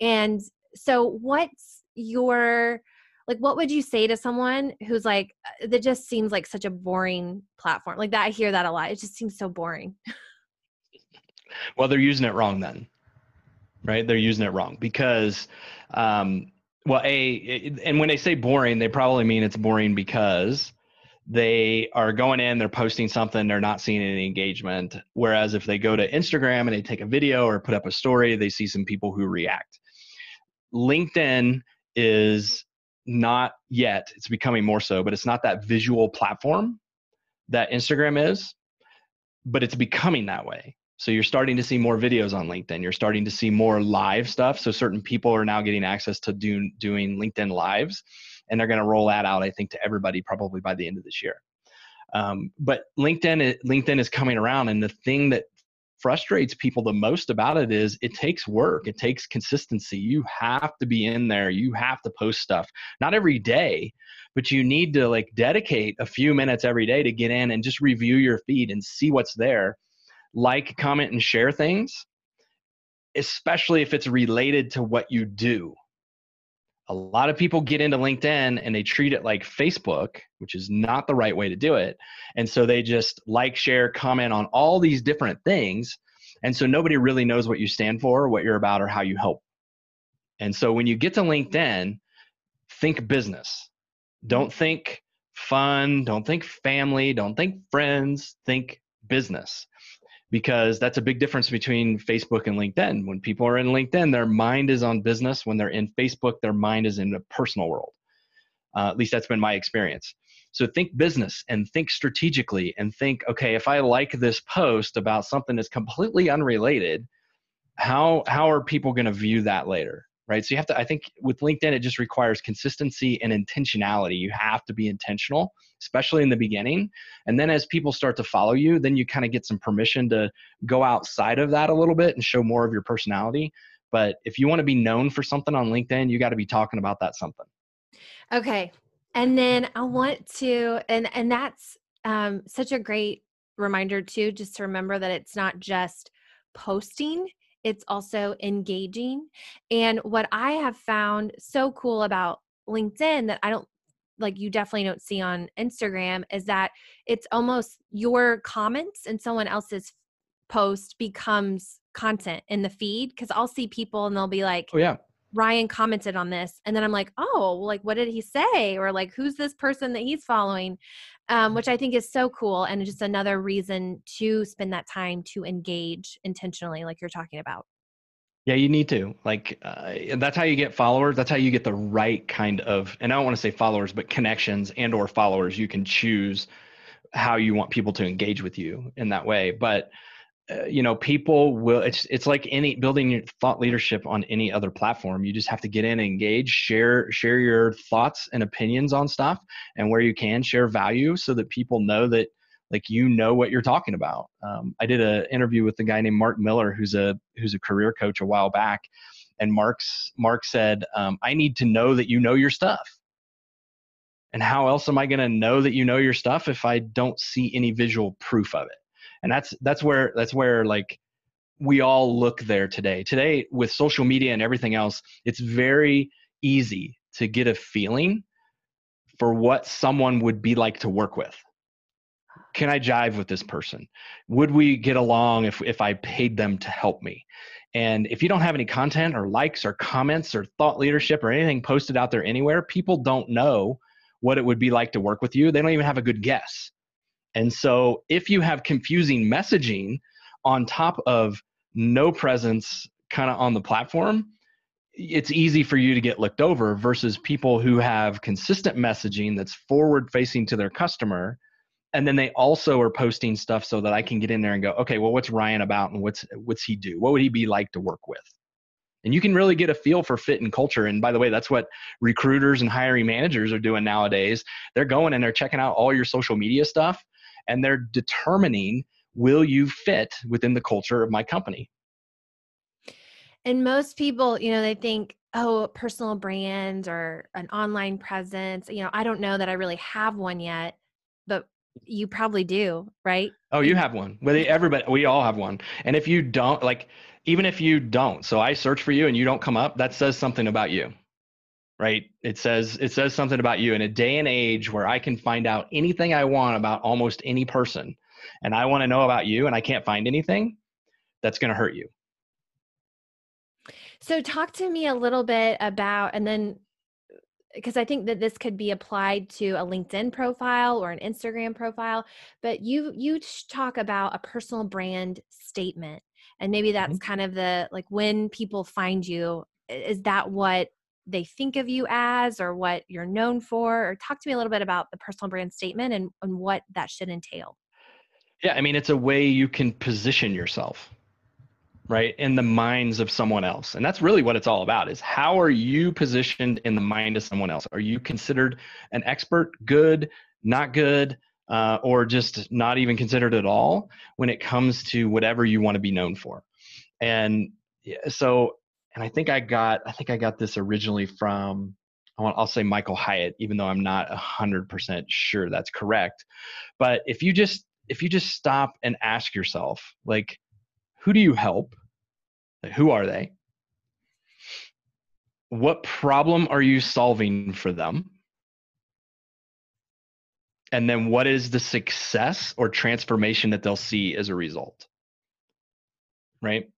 And so, what's your like what would you say to someone who's like uh, that just seems like such a boring platform? Like that i hear that a lot. It just seems so boring. Well they're using it wrong then right? They're using it wrong because um well a and when they say boring they probably mean it's boring because they are going in they're posting something they're not seeing any engagement. Whereas if they go to instagram and they take a video or put up a story they see some people who react. Linkedin is not yet it's becoming more so but it's not that visual platform that instagram is but it's becoming that way. So you're starting to see more videos on linkedin. You're starting to see more live stuff. So certain people are now getting access to do, doing linkedin lives and they're going to roll that out i think to everybody probably by the end of this year. Um, but linkedin linkedin is coming around and the thing that frustrates people the most about it is it takes work it takes consistency. You have to be in there you have to post stuff not every day but you need to like dedicate a few minutes every day to get in and just review your feed and see what's there like comment and share things especially if it's related to what you do a lot of people get into LinkedIn and they treat it like Facebook, which is not the right way to do it. And so they just like, share, comment on all these different things. And so nobody really knows what you stand for, what you're about, or how you help. And so when you get to LinkedIn, think business. Don't think fun, don't think family, don't think friends, think business because that's a big difference between Facebook and LinkedIn. When people are in LinkedIn, their mind is on business. When they're in Facebook, their mind is in the personal world. Uh, at least that's been my experience. So think business and think strategically and think, okay, if I like this post about something that's completely unrelated, how how are people going to view that later? Right? So you have to, I think with LinkedIn, it just requires consistency and intentionality. You have to be intentional, especially in the beginning. And then as people start to follow you, then you kind of get some permission to go outside of that a little bit and show more of your personality. But if you want to be known for something on LinkedIn, you got to be talking about that something. Okay. And then I want to, and and that's um, such a great reminder too, just to remember that it's not just posting it's also engaging. And what I have found so cool about LinkedIn that I don't like you definitely don't see on Instagram is that it's almost your comments and someone else's post becomes content in the feed because I'll see people and they'll be like, Oh yeah. Ryan commented on this. And then I'm like, oh, like, what did he say? Or like, who's this person that he's following? Um, which I think is so cool. And just another reason to spend that time to engage intentionally, like you're talking about. Yeah, you need to. Like, uh, that's how you get followers. That's how you get the right kind of, and I don't want to say followers, but connections and or followers. You can choose how you want people to engage with you in that way. But uh, you know people will it's it's like any building your thought leadership on any other platform. You just have to get in engage share share your thoughts and opinions on stuff and where you can share value so that people know that like you know what you're talking about. Um, i did an interview with a guy named mark miller who's a who's a career coach a while back. And mark's mark said um, i need to know that you know your stuff. And how else am i going to know that you know your stuff if i don't see any visual proof of it and that's that's where that's where like we all look there today. Today with social media and everything else it's very easy to get a feeling for what someone would be like to work with. Can i jive with this person? Would we get along if if i paid them to help me? And if you don't have any content or likes or comments or thought leadership or anything posted out there anywhere people don't know what it would be like to work with you. They don't even have a good guess and so if you have confusing messaging on top of no presence kind of on the platform, it's easy for you to get looked over versus people who have consistent messaging that's forward facing to their customer and then they also are posting stuff so that I can get in there and go, okay, well, what's Ryan about and what's what's he do? What would he be like to work with? And you can really get a feel for fit and culture. And by the way, that's what recruiters and hiring managers are doing nowadays. They're going and they're checking out all your social media stuff and they're determining will you fit within the culture of my company and most people you know they think oh personal brand or an online presence you know i don't know that i really have one yet but you probably do, right? Oh, you have one. Well, everybody, we all have one. And if you don't, like, even if you don't, so I search for you and you don't come up, that says something about you, right? It says it says something about you in a day and age where I can find out anything I want about almost any person, and I want to know about you, and I can't find anything. That's going to hurt you. So, talk to me a little bit about, and then because I think that this could be applied to a LinkedIn profile or an Instagram profile, but you you talk about a personal brand statement and maybe that's mm-hmm. kind of the like when people find you is that what they think of you as or what you're known for or talk to me a little bit about the personal brand statement and, and what that should entail. Yeah i mean it's a way you can position yourself right in the minds of someone else and that's really what it's all about is how are you positioned in the mind of someone else? Are you considered an expert good not good uh, or just not even considered at all when it comes to whatever you want to be known for? And so and i think i got i think i got this originally from I want, I'll say Michael Hyatt, even though I'm not hundred percent sure that's correct. But if you just if you just stop and ask yourself, like, who do you help? Who are they? What problem are you solving for them? And then what is the success or transformation that they'll see as a result? Right?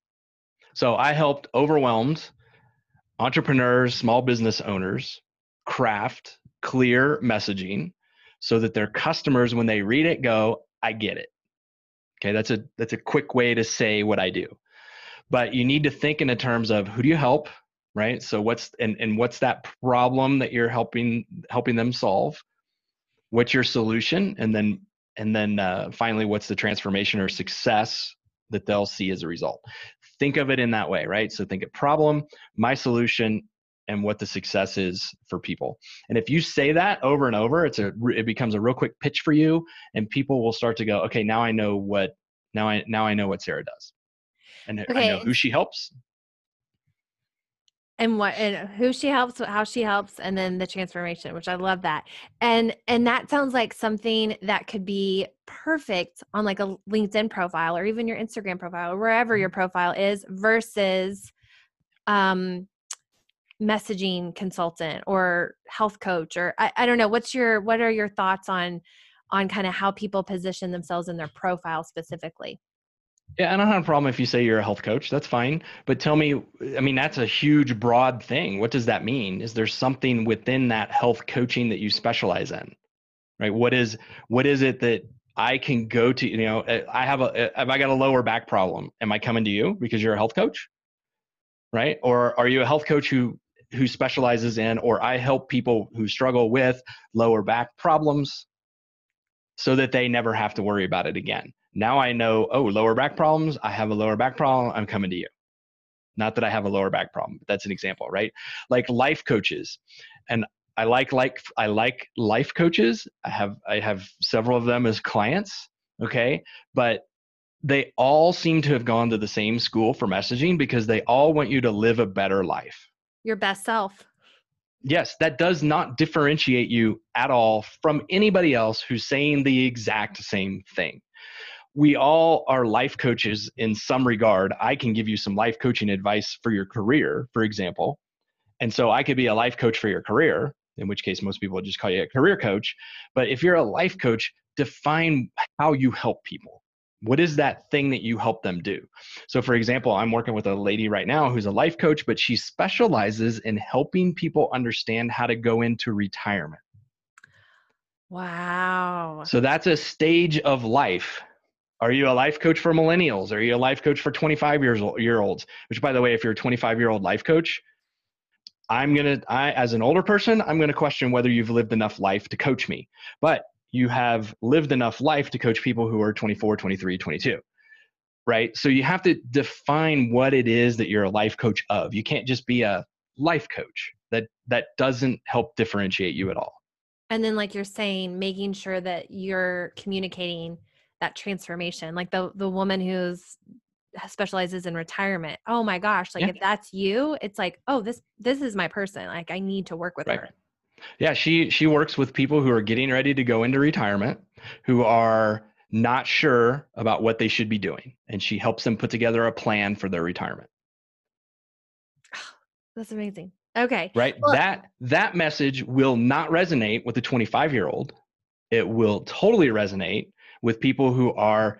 So I helped overwhelmed entrepreneurs, small business owners craft clear messaging so that their customers when they read it go, I get it. Okay, that's a that's a quick way to say what I do. But you need to think in the terms of who do you help, right? So what's and and what's that problem that you're helping helping them solve? What's your solution? And then and then uh, finally, what's the transformation or success that they'll see as a result? Think of it in that way, right? So think of problem, my solution, and what the success is for people. And if you say that over and over, it's a it becomes a real quick pitch for you, and people will start to go, okay, now I know what now I now I know what Sarah does, and okay. I know who she helps, and what and who she helps, how she helps, and then the transformation, which I love that. And and that sounds like something that could be perfect on like a LinkedIn profile or even your Instagram profile or wherever your mm-hmm. profile is versus um messaging consultant or health coach or I, I don't know what's your what are your thoughts on on kind of how people position themselves in their profile specifically yeah, I don't have a problem if you say you're a health coach. That's fine. But tell me, I mean, that's a huge, broad thing. What does that mean? Is there something within that health coaching that you specialize in? Right? What is what is it that I can go to? You know, eh, I have a eh, have I got a lower back problem? Am I coming to you because you're a health coach? Right? Or are you a health coach who who specializes in, or I help people who struggle with lower back problems so that they never have to worry about it again. Now I know, oh, lower back problems, I have a lower back problem, I'm coming to you. Not that I have a lower back problem, but that's an example, right? Like life coaches. And I like like I like life coaches. I have I have several of them as clients, okay? But they all seem to have gone to the same school for messaging because they all want you to live a better life your best self. Yes, that does not differentiate you at all from anybody else who's saying the exact same thing. We all are life coaches in some regard. I can give you some life coaching advice for your career, for example. And so I could be a life coach for your career, in which case most people would just call you a career coach. But if you're a life coach, define how you help people what is that thing that you help them do so for example i'm working with a lady right now who's a life coach but she specializes in helping people understand how to go into retirement wow so that's a stage of life are you a life coach for millennials are you a life coach for 25 years old, year olds which by the way if you're a 25 year old life coach i'm to i as an older person i'm to question whether you've lived enough life to coach me but you have lived enough life to coach people who are 24, 23, 22. Right? So you have to define what it is that you're a life coach of. You can't just be a life coach. That that doesn't help differentiate you at all. And then like you're saying making sure that you're communicating that transformation. Like the the woman who's specializes in retirement. Oh my gosh, like yeah. if that's you, it's like, oh, this this is my person. Like I need to work with right. her. Yeah, she she works with people who are getting ready to go into retirement, who are not sure about what they should be doing, and she helps them put together a plan for their retirement. That's amazing. Okay. Right? Well, that that message will not resonate with a 25-year-old. It will totally resonate with people who are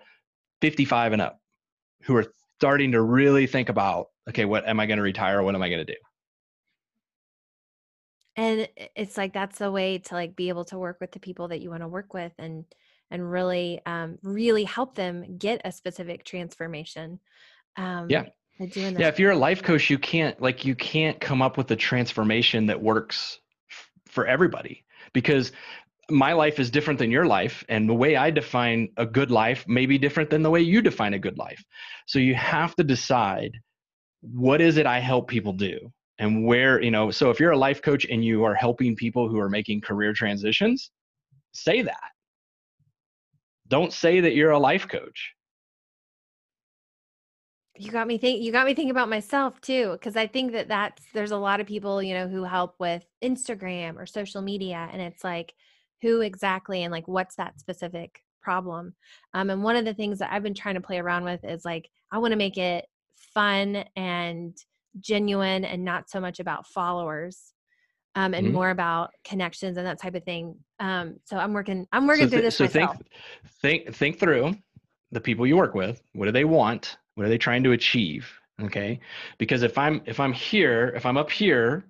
55 and up, who are starting to really think about, okay, what am I going to retire? What am I going to do? And it's like that's the way to like be able to work with the people that you want to work with and and really um really help them get a specific transformation. Um yeah. Yeah, if you're a life coach, you can't like you can't come up with a transformation that works f- for everybody because my life is different than your life and the way I define a good life may be different than the way you define a good life. So you have to decide what is it I help people do and where, you know, so if you're a life coach and you are helping people who are making career transitions, say that. Don't say that you're a life coach you got me think you got me thinking about myself too because i think that that's there's a lot of people you know who help with instagram or social media and it's like who exactly and like what's that specific problem um, and one of the things that i've been trying to play around with is like i want to make it fun and genuine and not so much about followers um, and mm-hmm. more about connections and that type of thing um, so i'm working i'm working so th- through this so myself. think think think through the people you work with what do they want what are they trying to achieve? Okay. Because if I'm if I'm here, if I'm up here,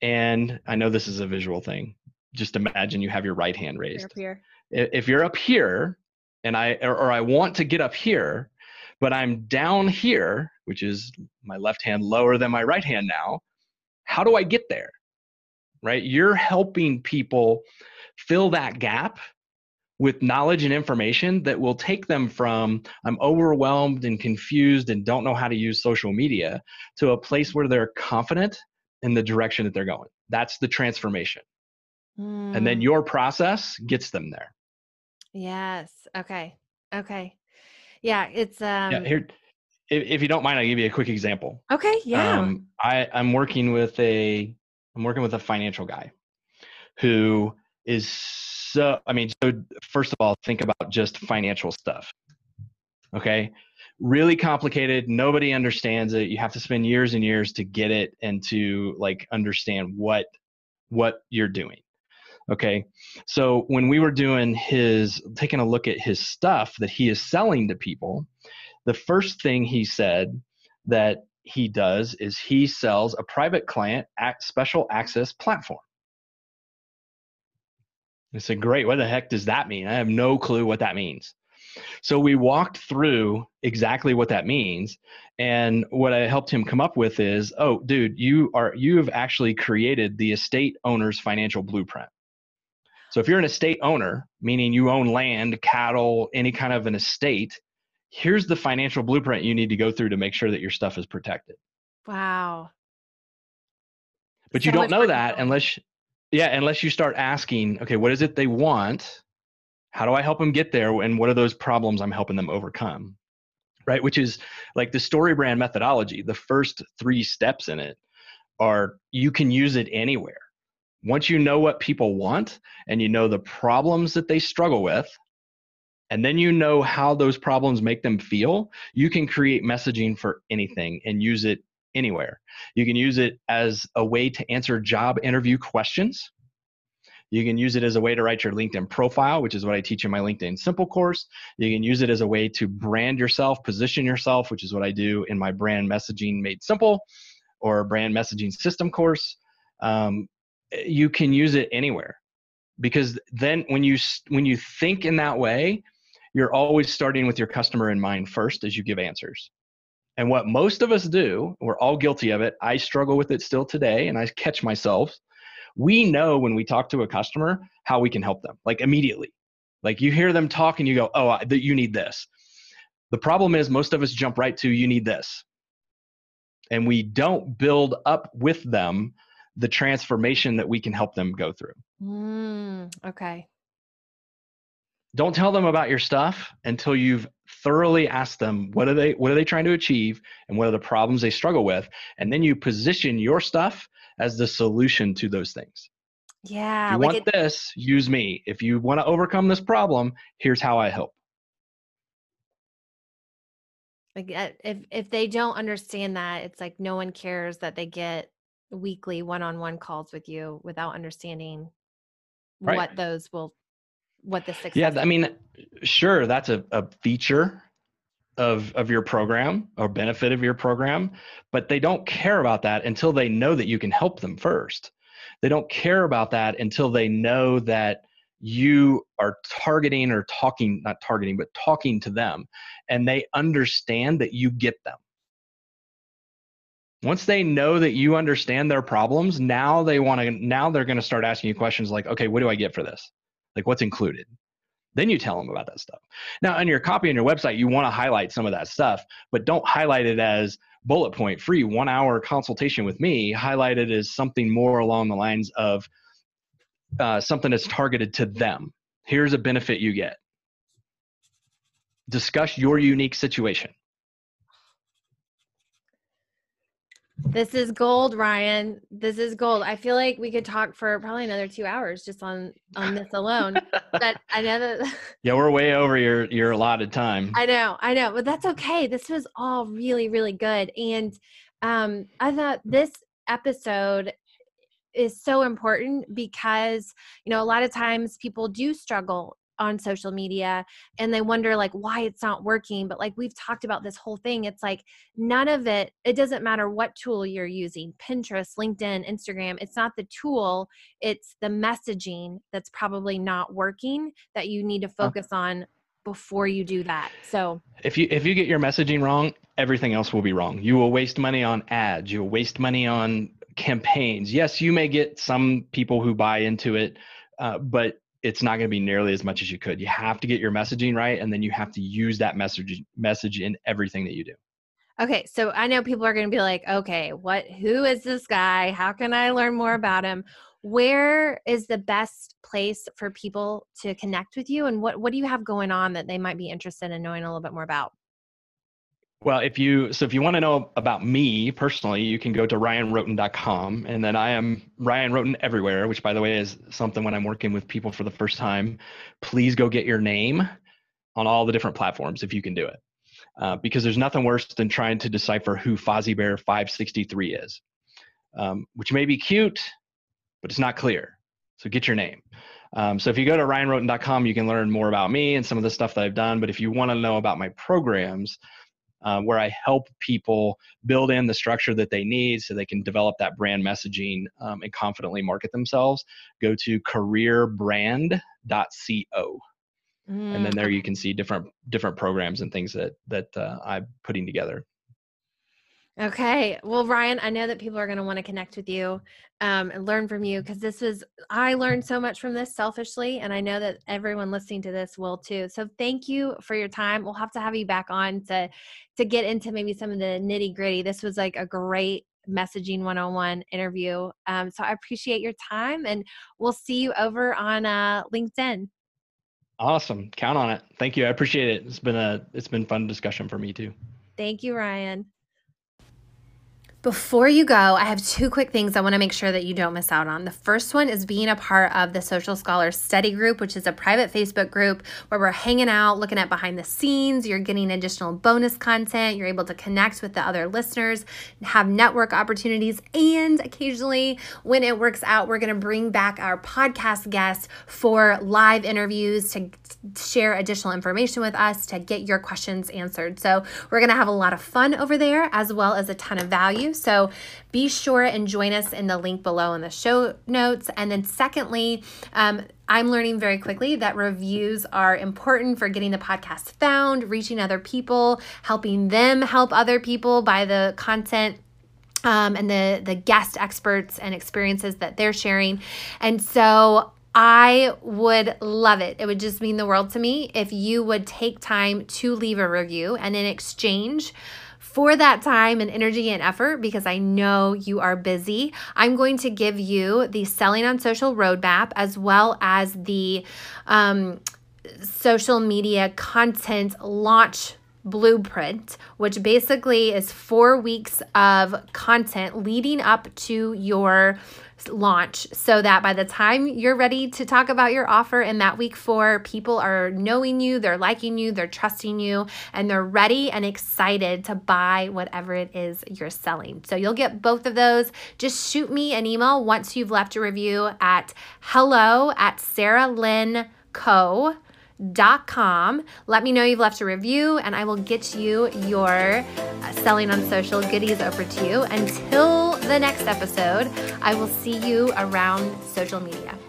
and I know this is a visual thing, just imagine you have your right hand raised. You're if you're up here and I or, or I want to get up here, but I'm down here, which is my left hand lower than my right hand now, how do I get there? Right? You're helping people fill that gap with knowledge and information that will take them from I'm overwhelmed and confused and don't know how to use social media to a place where they're confident in the direction that they're going. That's the transformation. Mm. And then hmm. your process gets them there. Yes. Okay. Okay. Yeah, it's um yeah, here if, if you don't mind, I'll give you a quick example. Okay, yeah. Um, I, I'm working with a I'm working with a financial guy who is so i mean so first of all think about just financial stuff okay really complicated nobody understands it you have to spend years and years to get it and to like understand what what you're doing okay so when we were doing his taking a look at his stuff that he is selling to people the first thing he said that he does is he sells a private client special access platform I said, Great. What the heck does that mean? I have no clue what that means. So we walked through exactly what that means. And what I helped him come up with is, oh, dude, you are you have actually created the estate owner's financial blueprint. So if you're an estate owner, meaning you own land, cattle, any kind of an estate, here's the financial blueprint you need to go through to make sure that your stuff is protected. Wow. But so you don't know that unless yeah unless you start asking okay what is it they want? How do i help them get there? And what are those problems i'm helping them overcome? Right? Which is like the story brand methodology the first three steps in it are you can use it anywhere once you know what people want and you know the problems that they struggle with and then you know how those problems make them feel you can create messaging for anything and use it anywhere. You can use it as a way to answer job interview questions. You can use it as a way to write your LinkedIn profile, which is what I teach in my LinkedIn Simple course. You can use it as a way to brand yourself, position yourself, which is what I do in my brand messaging made simple or brand messaging system course. Um, you can use it anywhere because then when you when you think in that way, you're always starting with your customer in mind first as you give answers. And what most of us do, we're all guilty of it. I struggle with it still today and I catch myself. We know when we talk to a customer how we can help them, like immediately. Like you hear them talk and you go, oh, that you need this. The problem is most of us jump right to you need this. And we don't build up with them the transformation that we can help them go through. Mm, okay don't tell them about your stuff until you've thoroughly asked them what are they what are they trying to achieve and what are the problems they struggle with and then you position your stuff as the solution to those things Yeah. If you like want it, this, use me. If you want to overcome this problem, here's how I help. like uh, if if they don't understand that, it's like no one cares that they get weekly one-on-one calls with you without understanding Right. what those will what the success Yeah, I mean, sure, that's a, a feature of of your program or benefit of your program, but they don't care about that until they know that you can help them first. They don't care about that until they know that you are targeting or talking, not targeting, but talking to them, and they understand that you get them. Once they know that you understand their problems, now they want to now they're going to start asking you questions like, okay, what do I get for this? Like what's included? Then you tell them about that stuff. Now, on your copy on your website, you want to highlight some of that stuff, but don't highlight it as bullet point free one hour consultation with me. Highlight it as something more along the lines of uh, something that's targeted to them. Here's a benefit you get. Discuss your unique situation. This is gold, Ryan. This is gold. I feel like we could talk for probably another two hours just on on this alone. but I know that Yeah, we're way over your your allotted time. I know, I know, but that's okay. This was all really, really good. And um, I thought this episode is so important because, you know, a lot of times people do struggle on social media and they wonder like why it's not working but like we've talked about this whole thing it's like none of it it doesn't matter what tool you're using pinterest linkedin instagram it's not the tool it's the messaging that's probably not working that you need to focus on before you do that. So if you if you get your messaging wrong, everything else will be wrong. You will waste money on ads. You will waste money on campaigns. Yes, you may get some people who buy into it, uh, but it's not going to be nearly as much as you could. You have to get your messaging right, and then you have to use that message message in everything that you do. Okay, so I know people are going to be like, "Okay, what who is this guy? How can I learn more about him?" Where is the best place for people to connect with you and what what do you have going on that they might be interested in knowing a little bit more about? Well, if you so if you want to know about me personally, you can go to ryanrhoten.com and then I am Ryan Rhoten everywhere, which by the way is something when I'm working with people for the first time, please go get your name on all the different platforms if you can do it. Uh, because there's nothing worse than trying to decipher who Fozzie Bear 563 is, um, which may be cute, but it's not clear. So get your name. Um, so if you go to ryanrhoten.com, you can learn more about me and some of the stuff that I've done. But if you want to know about my programs, uh, where I help people build in the structure that they need so they can develop that brand messaging um, and confidently market themselves, go to careerbrand.co. Mm, And then there you can see different different programs and things that that uh, I'm putting together. Okay. Well, Ryan, I know that people are going to want to connect with you um, and learn from you because this was, I learned so much from this selfishly, and I know that everyone listening to this will too. So thank you for your time. We'll have to have you back on to to get into maybe some of the nitty gritty. This was like a great messaging 101 interview. Um, so I appreciate your time, and we'll see you over on uh, LinkedIn. Awesome. Count on it. Thank you. I appreciate it. It's been a it's been fun discussion for me too. Thank you, Ryan. Before you go, I have two quick things I want to make sure that you don't miss out on. The first one is being a part of the Social Scholars Study Group, which is a private Facebook group where we're hanging out, looking at behind the scenes. You're getting additional bonus content. You're able to connect with the other listeners, have network opportunities, and occasionally, when it works out, we're going to bring back our podcast guests for live interviews to share additional information with us to get your questions answered. So, we're going to have a lot of fun over there as well as a ton of value. So be sure and join us in the link below in the show notes. And then, secondly, um, I'm learning very quickly that reviews are important for getting the podcast found, reaching other people, helping them help other people by the content um, and the the guest experts and experiences that they're sharing. And so I would love it. It would just mean the world to me if you would take time to leave a review and in exchange for that time and energy and effort because I know you are busy. I'm going to give you the Selling on Social roadmap as well as the um, social media content launch blueprint, which basically is four weeks of content leading up to your launch so that by the time you're ready to talk about your offer in that week four, people are knowing you, they're liking you, they're trusting you, and they're ready and excited to buy whatever it is you're selling. So you'll get both of those. Just shoot me an email once you've left a review at hello at Sarah Lynn Co dot. Let me know you've left a review and I will get you your uh, selling on social goodies over to you. Until the next episode, I will see you around social media.